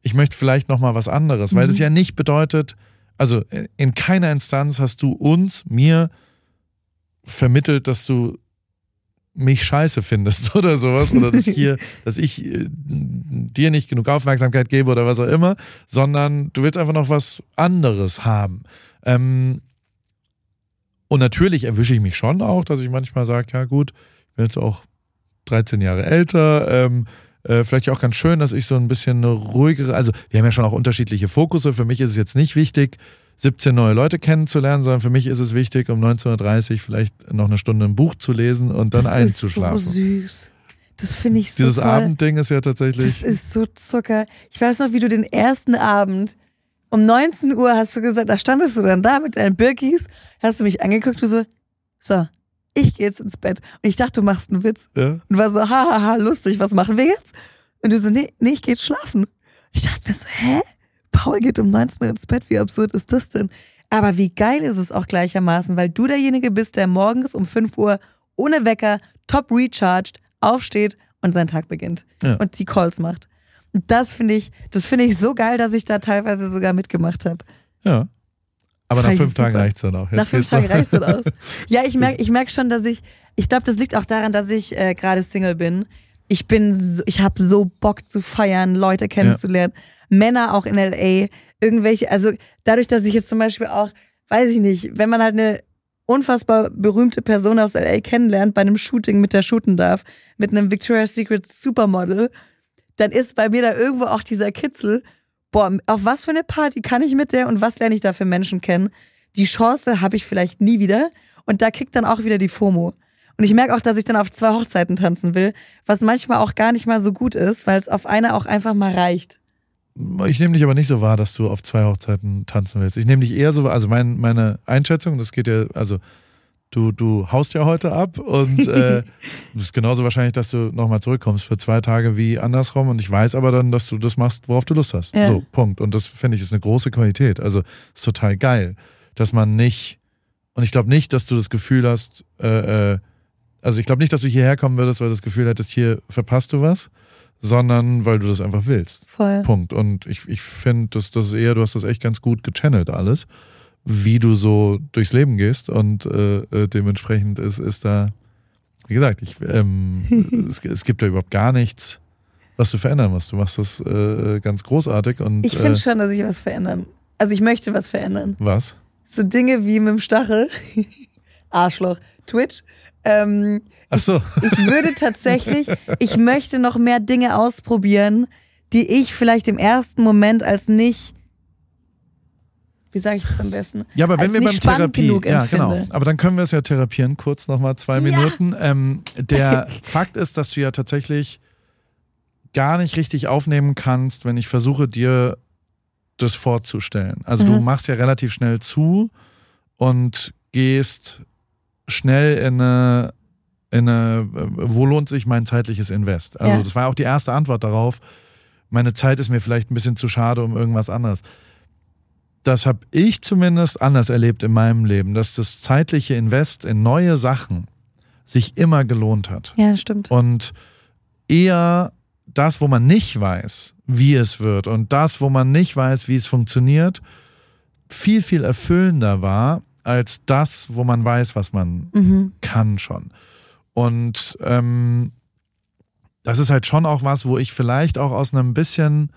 ich möchte vielleicht noch mal was anderes, weil das Mhm. ja nicht bedeutet, also in keiner Instanz hast du uns, mir vermittelt, dass du mich scheiße findest oder sowas oder dass hier, dass ich äh, dir nicht genug Aufmerksamkeit gebe oder was auch immer, sondern du willst einfach noch was anderes haben. Ähm, und natürlich erwische ich mich schon auch, dass ich manchmal sage, ja gut, ich bin jetzt auch 13 Jahre älter, ähm, äh, vielleicht auch ganz schön, dass ich so ein bisschen eine ruhigere, also wir haben ja schon auch unterschiedliche Fokusse. Für mich ist es jetzt nicht wichtig, 17 neue Leute kennenzulernen, sondern für mich ist es wichtig, um 19.30 Uhr vielleicht noch eine Stunde ein Buch zu lesen und dann das einzuschlafen. ist so süß. Das finde ich so Dieses toll. Abendding ist ja tatsächlich. Das ist so Zucker. Ich weiß noch, wie du den ersten Abend um 19 Uhr hast du gesagt, da standest du dann da mit deinen Birkis, hast du mich angeguckt, du so, so, ich gehe jetzt ins Bett. Und ich dachte, du machst einen Witz. ja, Und war so, hahaha, lustig, was machen wir jetzt? Und du so, nee, nee, ich gehe jetzt schlafen. Ich dachte mir so, hä? Paul geht um 19 Uhr ins Bett, wie absurd ist das denn? Aber wie geil ist es auch gleichermaßen, weil du derjenige bist, der morgens um 5 Uhr ohne Wecker, top recharged, aufsteht und seinen Tag beginnt Ja. und die Calls macht. Und das finde ich, das finde ich so geil, dass ich da teilweise sogar mitgemacht habe. ja. Aber nach Fand fünf Tagen super. reicht's dann auch. Jetzt Nach fünf Tagen reicht es aus. Ja, ich merke ich merk schon, dass ich, ich glaube, das liegt auch daran, dass ich äh, gerade Single bin. Ich bin, so, ich habe so Bock zu feiern, Leute kennenzulernen, Männer auch in LA, irgendwelche, also dadurch, dass ich jetzt zum Beispiel auch, weiß ich nicht, wenn man halt eine unfassbar berühmte Person aus LA kennenlernt, bei einem Shooting mit der shooten darf, mit einem Victoria's Secret Supermodel, dann ist bei mir da irgendwo auch dieser Kitzel, boah, auf was für eine Party kann ich mit der und was lerne ich da für Menschen kennen? Die Chance habe ich vielleicht nie wieder und da kickt dann auch wieder die FOMO. Und ich merke auch, dass ich dann auf zwei Hochzeiten tanzen will, was manchmal auch gar nicht mal so gut ist, weil es auf einer auch einfach mal reicht. Ich nehme dich aber nicht so wahr, dass du auf zwei Hochzeiten tanzen willst. Ich nehme dich eher so, wahr- also mein, meine Einschätzung, das geht ja, also du, du haust ja heute ab und äh, es ist genauso wahrscheinlich, dass du nochmal zurückkommst für zwei Tage wie andersrum und ich weiß aber dann, dass du das machst, worauf du Lust hast. Ja. So, Punkt. Und das finde ich ist eine große Qualität. Also ist total geil, dass man nicht, und ich glaube nicht, dass du das Gefühl hast, äh, äh, also ich glaube nicht, dass du hierher kommen würdest, weil du das Gefühl hättest, hier verpasst du was, sondern weil du das einfach willst. Voll. Punkt. Und ich, ich finde, dass das eher, du hast das echt ganz gut gechannelt alles, wie du so durchs Leben gehst und äh, äh, dementsprechend ist, ist da, wie gesagt, ich, ähm, es, es gibt da überhaupt gar nichts, was du verändern musst. Du machst das äh, ganz großartig und Ich finde äh, schon, dass ich was verändern. Also ich möchte was verändern. was? So Dinge wie mit dem Stachel, Arschloch, Twitch. Ähm, Ach so, ich würde tatsächlich, ich möchte noch mehr Dinge ausprobieren, die ich vielleicht im ersten Moment als nicht, wie sage ich das am besten? ja, aber wenn wir beim Therapie, ja empfinde. genau, aber dann können wir es ja therapieren, kurz nochmal zwei Ja. Minuten. Ähm, der Fakt ist, dass du ja tatsächlich gar nicht richtig aufnehmen kannst, wenn ich versuche, dir das vorzustellen. Also du Mhm. machst ja relativ schnell zu und gehst schnell in eine, in eine wo lohnt sich mein zeitliches Invest? Also Ja. das war auch die erste Antwort darauf. Meine Zeit ist mir vielleicht ein bisschen zu schade um irgendwas anderes. Das habe ich zumindest anders erlebt in meinem Leben, dass das zeitliche Invest in neue Sachen sich immer gelohnt hat. Ja, das stimmt. Und eher das, wo man nicht weiß, wie es wird und das, wo man nicht weiß, wie es funktioniert, viel, viel erfüllender war als das, wo man weiß, was man Mhm. kann schon. Und ähm, das ist halt schon auch was, wo ich vielleicht auch aus einem bisschen,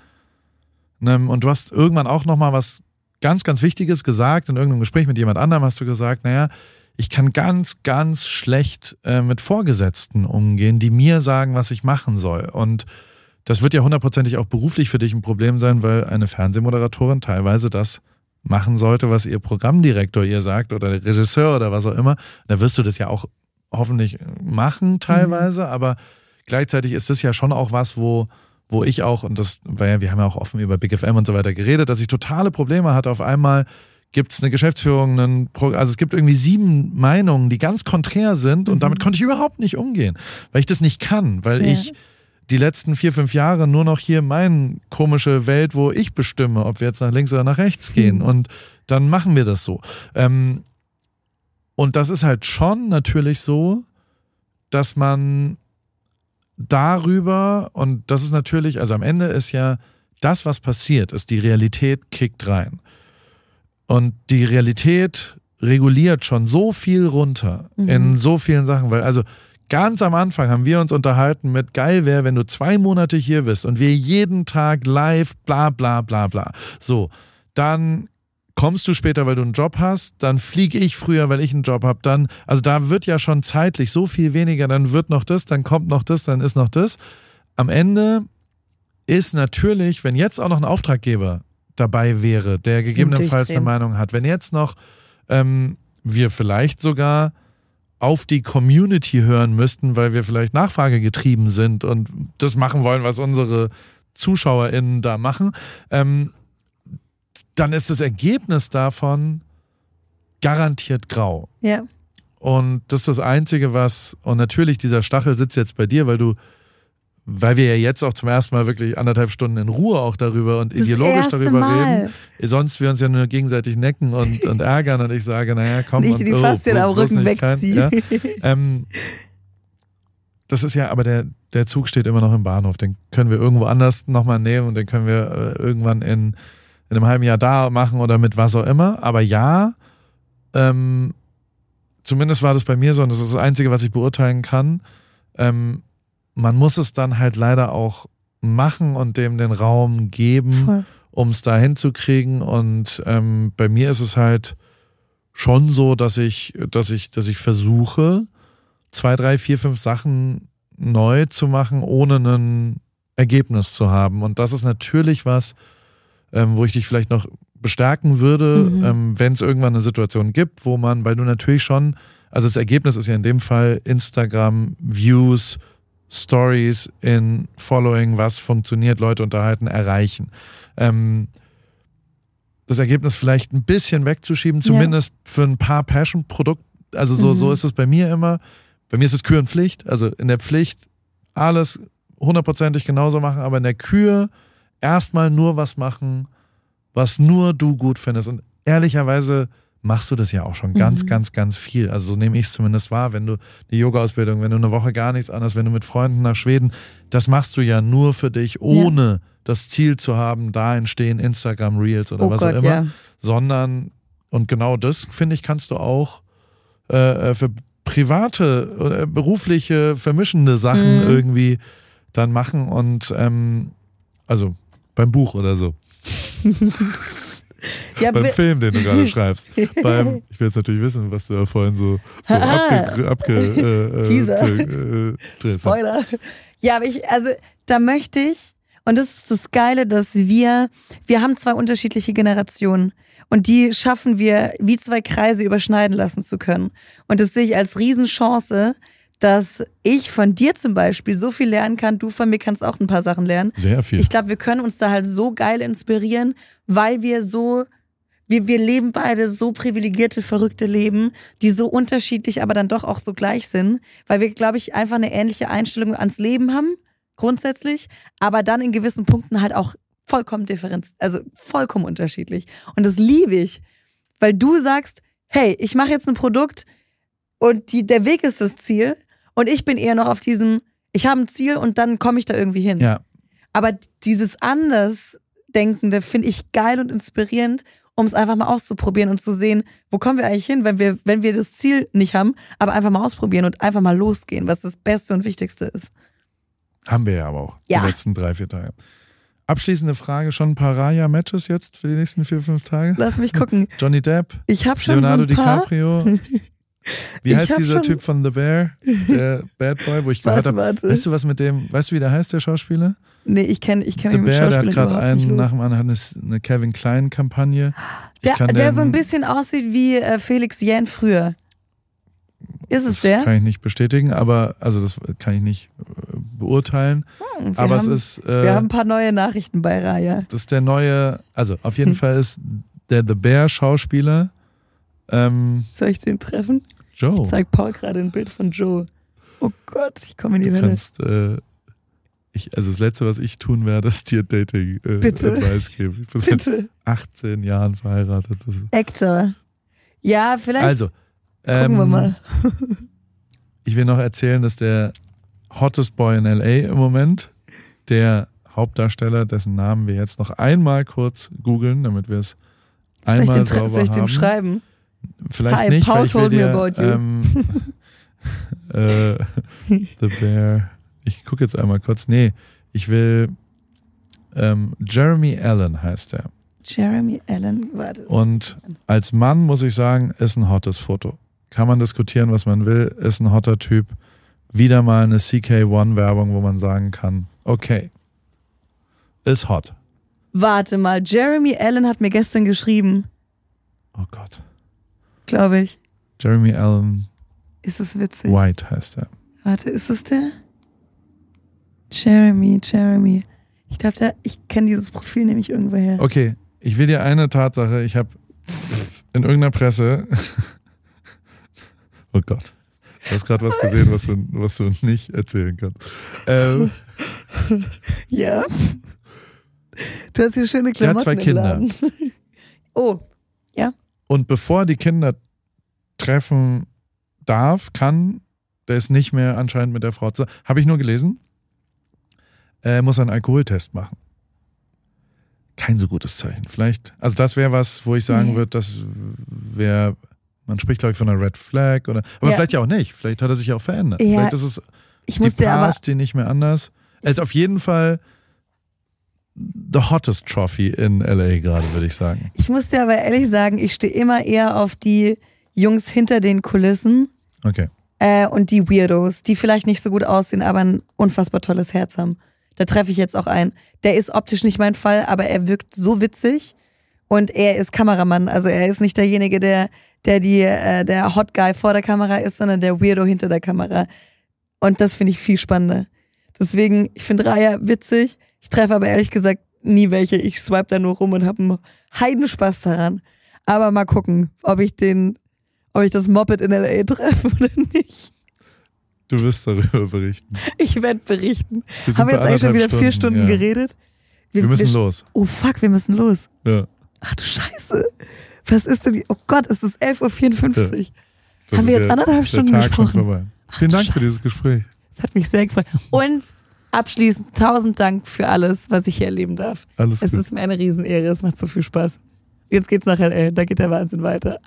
einem, und du hast irgendwann auch nochmal was ganz, ganz Wichtiges gesagt, in irgendeinem Gespräch mit jemand anderem hast du gesagt, naja, ich kann ganz, ganz schlecht äh, mit Vorgesetzten umgehen, die mir sagen, was ich machen soll. Und das wird ja hundertprozentig auch beruflich für dich ein Problem sein, weil eine Fernsehmoderatorin teilweise das machen sollte, was ihr Programmdirektor ihr sagt oder der Regisseur oder was auch immer. Da wirst du das ja auch hoffentlich machen teilweise, aber gleichzeitig ist das ja schon auch was, wo, wo ich auch, und das ja, wir haben ja auch offen über Big FM und so weiter geredet, dass ich totale Probleme hatte. Auf einmal gibt es eine Geschäftsführung, einen Pro also es gibt irgendwie sieben Meinungen, die ganz konträr sind und damit konnte ich überhaupt nicht umgehen, weil ich das nicht kann, weil Ja. ich die letzten vier, fünf Jahre nur noch hier meine komische Welt, wo ich bestimme, ob wir jetzt nach links oder nach rechts gehen. Und dann machen wir das so. Ähm, und das ist halt schon natürlich so, dass man darüber, und das ist natürlich, also am Ende ist ja das, was passiert, ist die Realität kickt rein. Und die Realität reguliert schon so viel runter Mhm. in so vielen Sachen, weil also ganz am Anfang haben wir uns unterhalten mit geil wäre, wenn du zwei Monate hier bist und wir jeden Tag live bla bla bla bla. So, dann kommst du später, weil du einen Job hast, dann fliege ich früher, weil ich einen Job habe, dann, also da wird ja schon zeitlich so viel weniger, dann wird noch das, dann kommt noch das, dann ist noch das. Am Ende ist natürlich, wenn jetzt auch noch ein Auftraggeber dabei wäre, der gegebenenfalls eine. Meinung hat, wenn jetzt noch ähm, wir vielleicht sogar auf die Community hören müssten, weil wir vielleicht Nachfrage getrieben sind und das machen wollen, was unsere ZuschauerInnen da machen, ähm, dann ist das Ergebnis davon garantiert grau. Ja. Und das ist das Einzige, was, und natürlich dieser Stachel sitzt jetzt bei dir, weil du, weil wir ja jetzt auch zum ersten Mal wirklich anderthalb Stunden in Ruhe auch darüber und Das ideologisch darüber Mal. reden. Sonst wir uns ja nur gegenseitig necken und, und ärgern und ich sage, naja, komm. Und ich und, die oh, Faszien am bloß Rücken nicht kein- wegziehe. Ja, ähm, das ist ja, aber der, der Zug steht immer noch im Bahnhof. Den können wir irgendwo anders nochmal nehmen und den können wir äh, irgendwann in, in einem halben Jahr da machen oder mit was auch immer. Aber ja, ähm, zumindest war das bei mir so und das ist das Einzige, was ich beurteilen kann. Ähm, man muss es dann halt leider auch machen und dem den Raum geben, um es da hinzukriegen. Und ähm, bei mir ist es halt schon so, dass ich, dass ich, dass ich versuche, zwei, drei, vier, fünf Sachen neu zu machen, ohne ein Ergebnis zu haben. Und das ist natürlich was, ähm, wo ich dich vielleicht noch bestärken würde, Mhm. ähm, wenn es irgendwann eine Situation gibt, wo man, weil du natürlich schon, also das Ergebnis ist ja in dem Fall Instagram, Views, Stories in Following, was funktioniert, Leute unterhalten, erreichen. Ähm, das Ergebnis vielleicht ein bisschen wegzuschieben, Ja. zumindest für ein paar Passion-Produkte. Also so, Mhm. so ist es bei mir immer. Bei mir ist es Kür und Pflicht. Also in der Pflicht alles hundertprozentig genauso machen, aber in der Kür erstmal nur was machen, was nur du gut findest. Und ehrlicherweise machst du das ja auch schon ganz, Mhm. ganz, ganz viel. Also so nehme ich es zumindest wahr, wenn du die Yoga-Ausbildung, wenn du eine Woche gar nichts anderes, wenn du mit Freunden nach Schweden, das machst du ja nur für dich, ohne das Ziel zu haben, da entstehen Instagram Reels oder Oh was Gott, auch immer, ja. sondern und genau das finde ich kannst du auch äh, äh, für private oder berufliche vermischende Sachen Mhm. irgendwie dann machen und ähm, also beim Buch oder so, Ja, beim Film, den du gerade schreibst. beim, ich will jetzt natürlich wissen, was du da vorhin so, so abge, abge äh, äh, Teaser. äh, äh, Spoiler. Ja, aber ich, also da möchte ich, und das ist das Geile, dass wir, wir haben zwei unterschiedliche Generationen und die schaffen wir, wie zwei Kreise überschneiden lassen zu können. Und das sehe ich als Riesenchance, dass ich von dir zum Beispiel so viel lernen kann, du von mir kannst auch ein paar Sachen lernen. Sehr viel. Ich glaube, wir können uns da halt so geil inspirieren, weil wir so, wir, wir leben beide so privilegierte, verrückte Leben, die so unterschiedlich, aber dann doch auch so gleich sind, weil wir, glaube ich, einfach eine ähnliche Einstellung ans Leben haben, grundsätzlich, aber dann in gewissen Punkten halt auch vollkommen differenz, also vollkommen unterschiedlich. Und das liebe ich, weil du sagst, hey, ich mache jetzt ein Produkt und die, der Weg ist das Ziel und ich bin eher noch auf diesem, ich habe ein Ziel und dann komme ich da irgendwie hin. ja, Aber dieses Andersdenkende finde ich geil und inspirierend, um es einfach mal auszuprobieren und zu sehen, wo kommen wir eigentlich hin, wenn wir, wenn wir das Ziel nicht haben, aber einfach mal ausprobieren und einfach mal losgehen, was das Beste und Wichtigste ist. haben wir ja aber auch Ja. die letzten drei, vier Tage. Abschließende Frage, schon ein paar Raya-Matches jetzt für die nächsten vier, fünf Tage? Lass mich gucken. Johnny Depp, Ich habe schon Leonardo so ein paar. DiCaprio. Wie heißt dieser Typ von The Bear? Der Bad Boy, wo ich gehört Warte, habe. warte. Weißt du, was mit dem, weißt du, wie der heißt, der Schauspieler? Nee, ich kenne ich kenn The Bear, der hat gerade einen nach dem anderen hat eine, Kevin Klein-Kampagne. Der, der den- so ein bisschen aussieht wie äh, Felix Jähn früher. Ist es Das der? kann ich nicht bestätigen, aber, also das kann ich nicht äh, beurteilen. Hm, wir aber haben, es ist, wir äh, haben ein paar neue Nachrichten bei Raya. das ist der neue, also auf jeden Hm. Fall ist der The Bear Schauspieler ähm, Soll ich den treffen? Joe. Ich zeig Paul gerade ein Bild von Joe. Oh Gott, ich komme in die Du Hölle. kannst, äh, ich, also das Letzte, was ich tun werde, ist dir Dating äh, Bitte. Advice geben. Ich bin seit Bitte. 18 Jahren verheiratet. Actor. Ja, vielleicht also, gucken wir ähm, mal. ich will noch erzählen, dass der Hottest Boy in LA im Moment. Der Hauptdarsteller, dessen Namen wir jetzt noch einmal kurz googeln, damit wir es Soll ich, einmal den, sauber soll ich dem haben. schreiben? Vielleicht Hi, nicht, Paul told me dir, about you. ähm, äh, The Bear. Ich gucke jetzt einmal kurz. Nee, ich will ähm, Jeremy Allen heißt er. Jeremy Allen, warte. Und als Mann muss ich sagen, ist ein hottes Foto. Kann man diskutieren, was man will, ist ein hotter Typ. Wieder mal eine CK1-Werbung, wo man sagen kann, okay, ist hot. Warte mal, Jeremy Allen hat mir gestern geschrieben, Oh Gott. Glaube ich. Jeremy Allen Ist es witzig? White heißt er. Warte, ist es der? Jeremy, Jeremy. Ich glaube, ich kenne dieses Profil nämlich irgendwoher. Okay, ich will dir eine Tatsache, ich habe in irgendeiner Presse, oh Gott, du hast gerade was gesehen, was du, was du nicht erzählen kannst. Ähm, Ja. Du hast hier schöne Der hat Klamotten zwei Kinder. Oh, und bevor die Kinder treffen darf, kann, der ist nicht mehr anscheinend mit der Frau zu, habe ich nur gelesen, er muss einen Alkoholtest machen. Kein so gutes Zeichen. Vielleicht, also das wäre was, wo ich sagen Nee. würde, das wäre, man spricht glaube ich von einer Red Flag oder, aber Ja. vielleicht ja auch nicht. Vielleicht hat er sich ja auch verändert. Ja, Vielleicht ist es ich die dir aber, die nicht mehr anders. Er ist auf jeden Fall the hottest Trophy in LA gerade, würde ich sagen. ich muss dir aber ehrlich sagen, ich stehe immer eher auf die Jungs hinter den Kulissen Okay. äh, und die Weirdos, die vielleicht nicht so gut aussehen, aber ein unfassbar tolles Herz haben. Da treffe ich jetzt auch ein. Der ist optisch nicht mein Fall, aber er wirkt so witzig und er ist Kameramann. Also er ist nicht derjenige, der, der die, äh, der Hot Guy vor der Kamera ist, sondern der Weirdo hinter der Kamera. Und das finde ich viel spannender. Deswegen, ich finde Raya witzig. Ich treffe aber ehrlich gesagt nie welche. Ich swipe da nur rum und habe einen Heidenspaß daran. Aber mal gucken, ob ich den, ob ich das Moped in L.A. treffe oder nicht. Du wirst darüber berichten. Ich werde berichten. Wir Haben wir jetzt eigentlich schon wieder anderthalb vier Stunden ja. geredet? Wir müssen los. Oh fuck, wir müssen los. Ja. Ach du Scheiße. Was ist denn? die- Oh Gott, es ist 11.54 Uhr. Das Haben wir jetzt anderthalb der Stunden Tag gesprochen? Ach, Vielen du Dank für Scheiße. dieses Gespräch. Das hat mich sehr gefreut. Und abschließend tausend Dank für alles, was ich hier erleben darf. Alles Es gut. ist mir eine Riesenehre. Es macht so viel Spaß. Jetzt geht's nach L.A. Da geht der Wahnsinn weiter.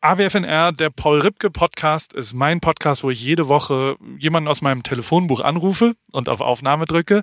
AWFNR, der Paul Ripke Podcast, ist mein Podcast, wo ich jede Woche jemanden aus meinem Telefonbuch anrufe und auf Aufnahme drücke.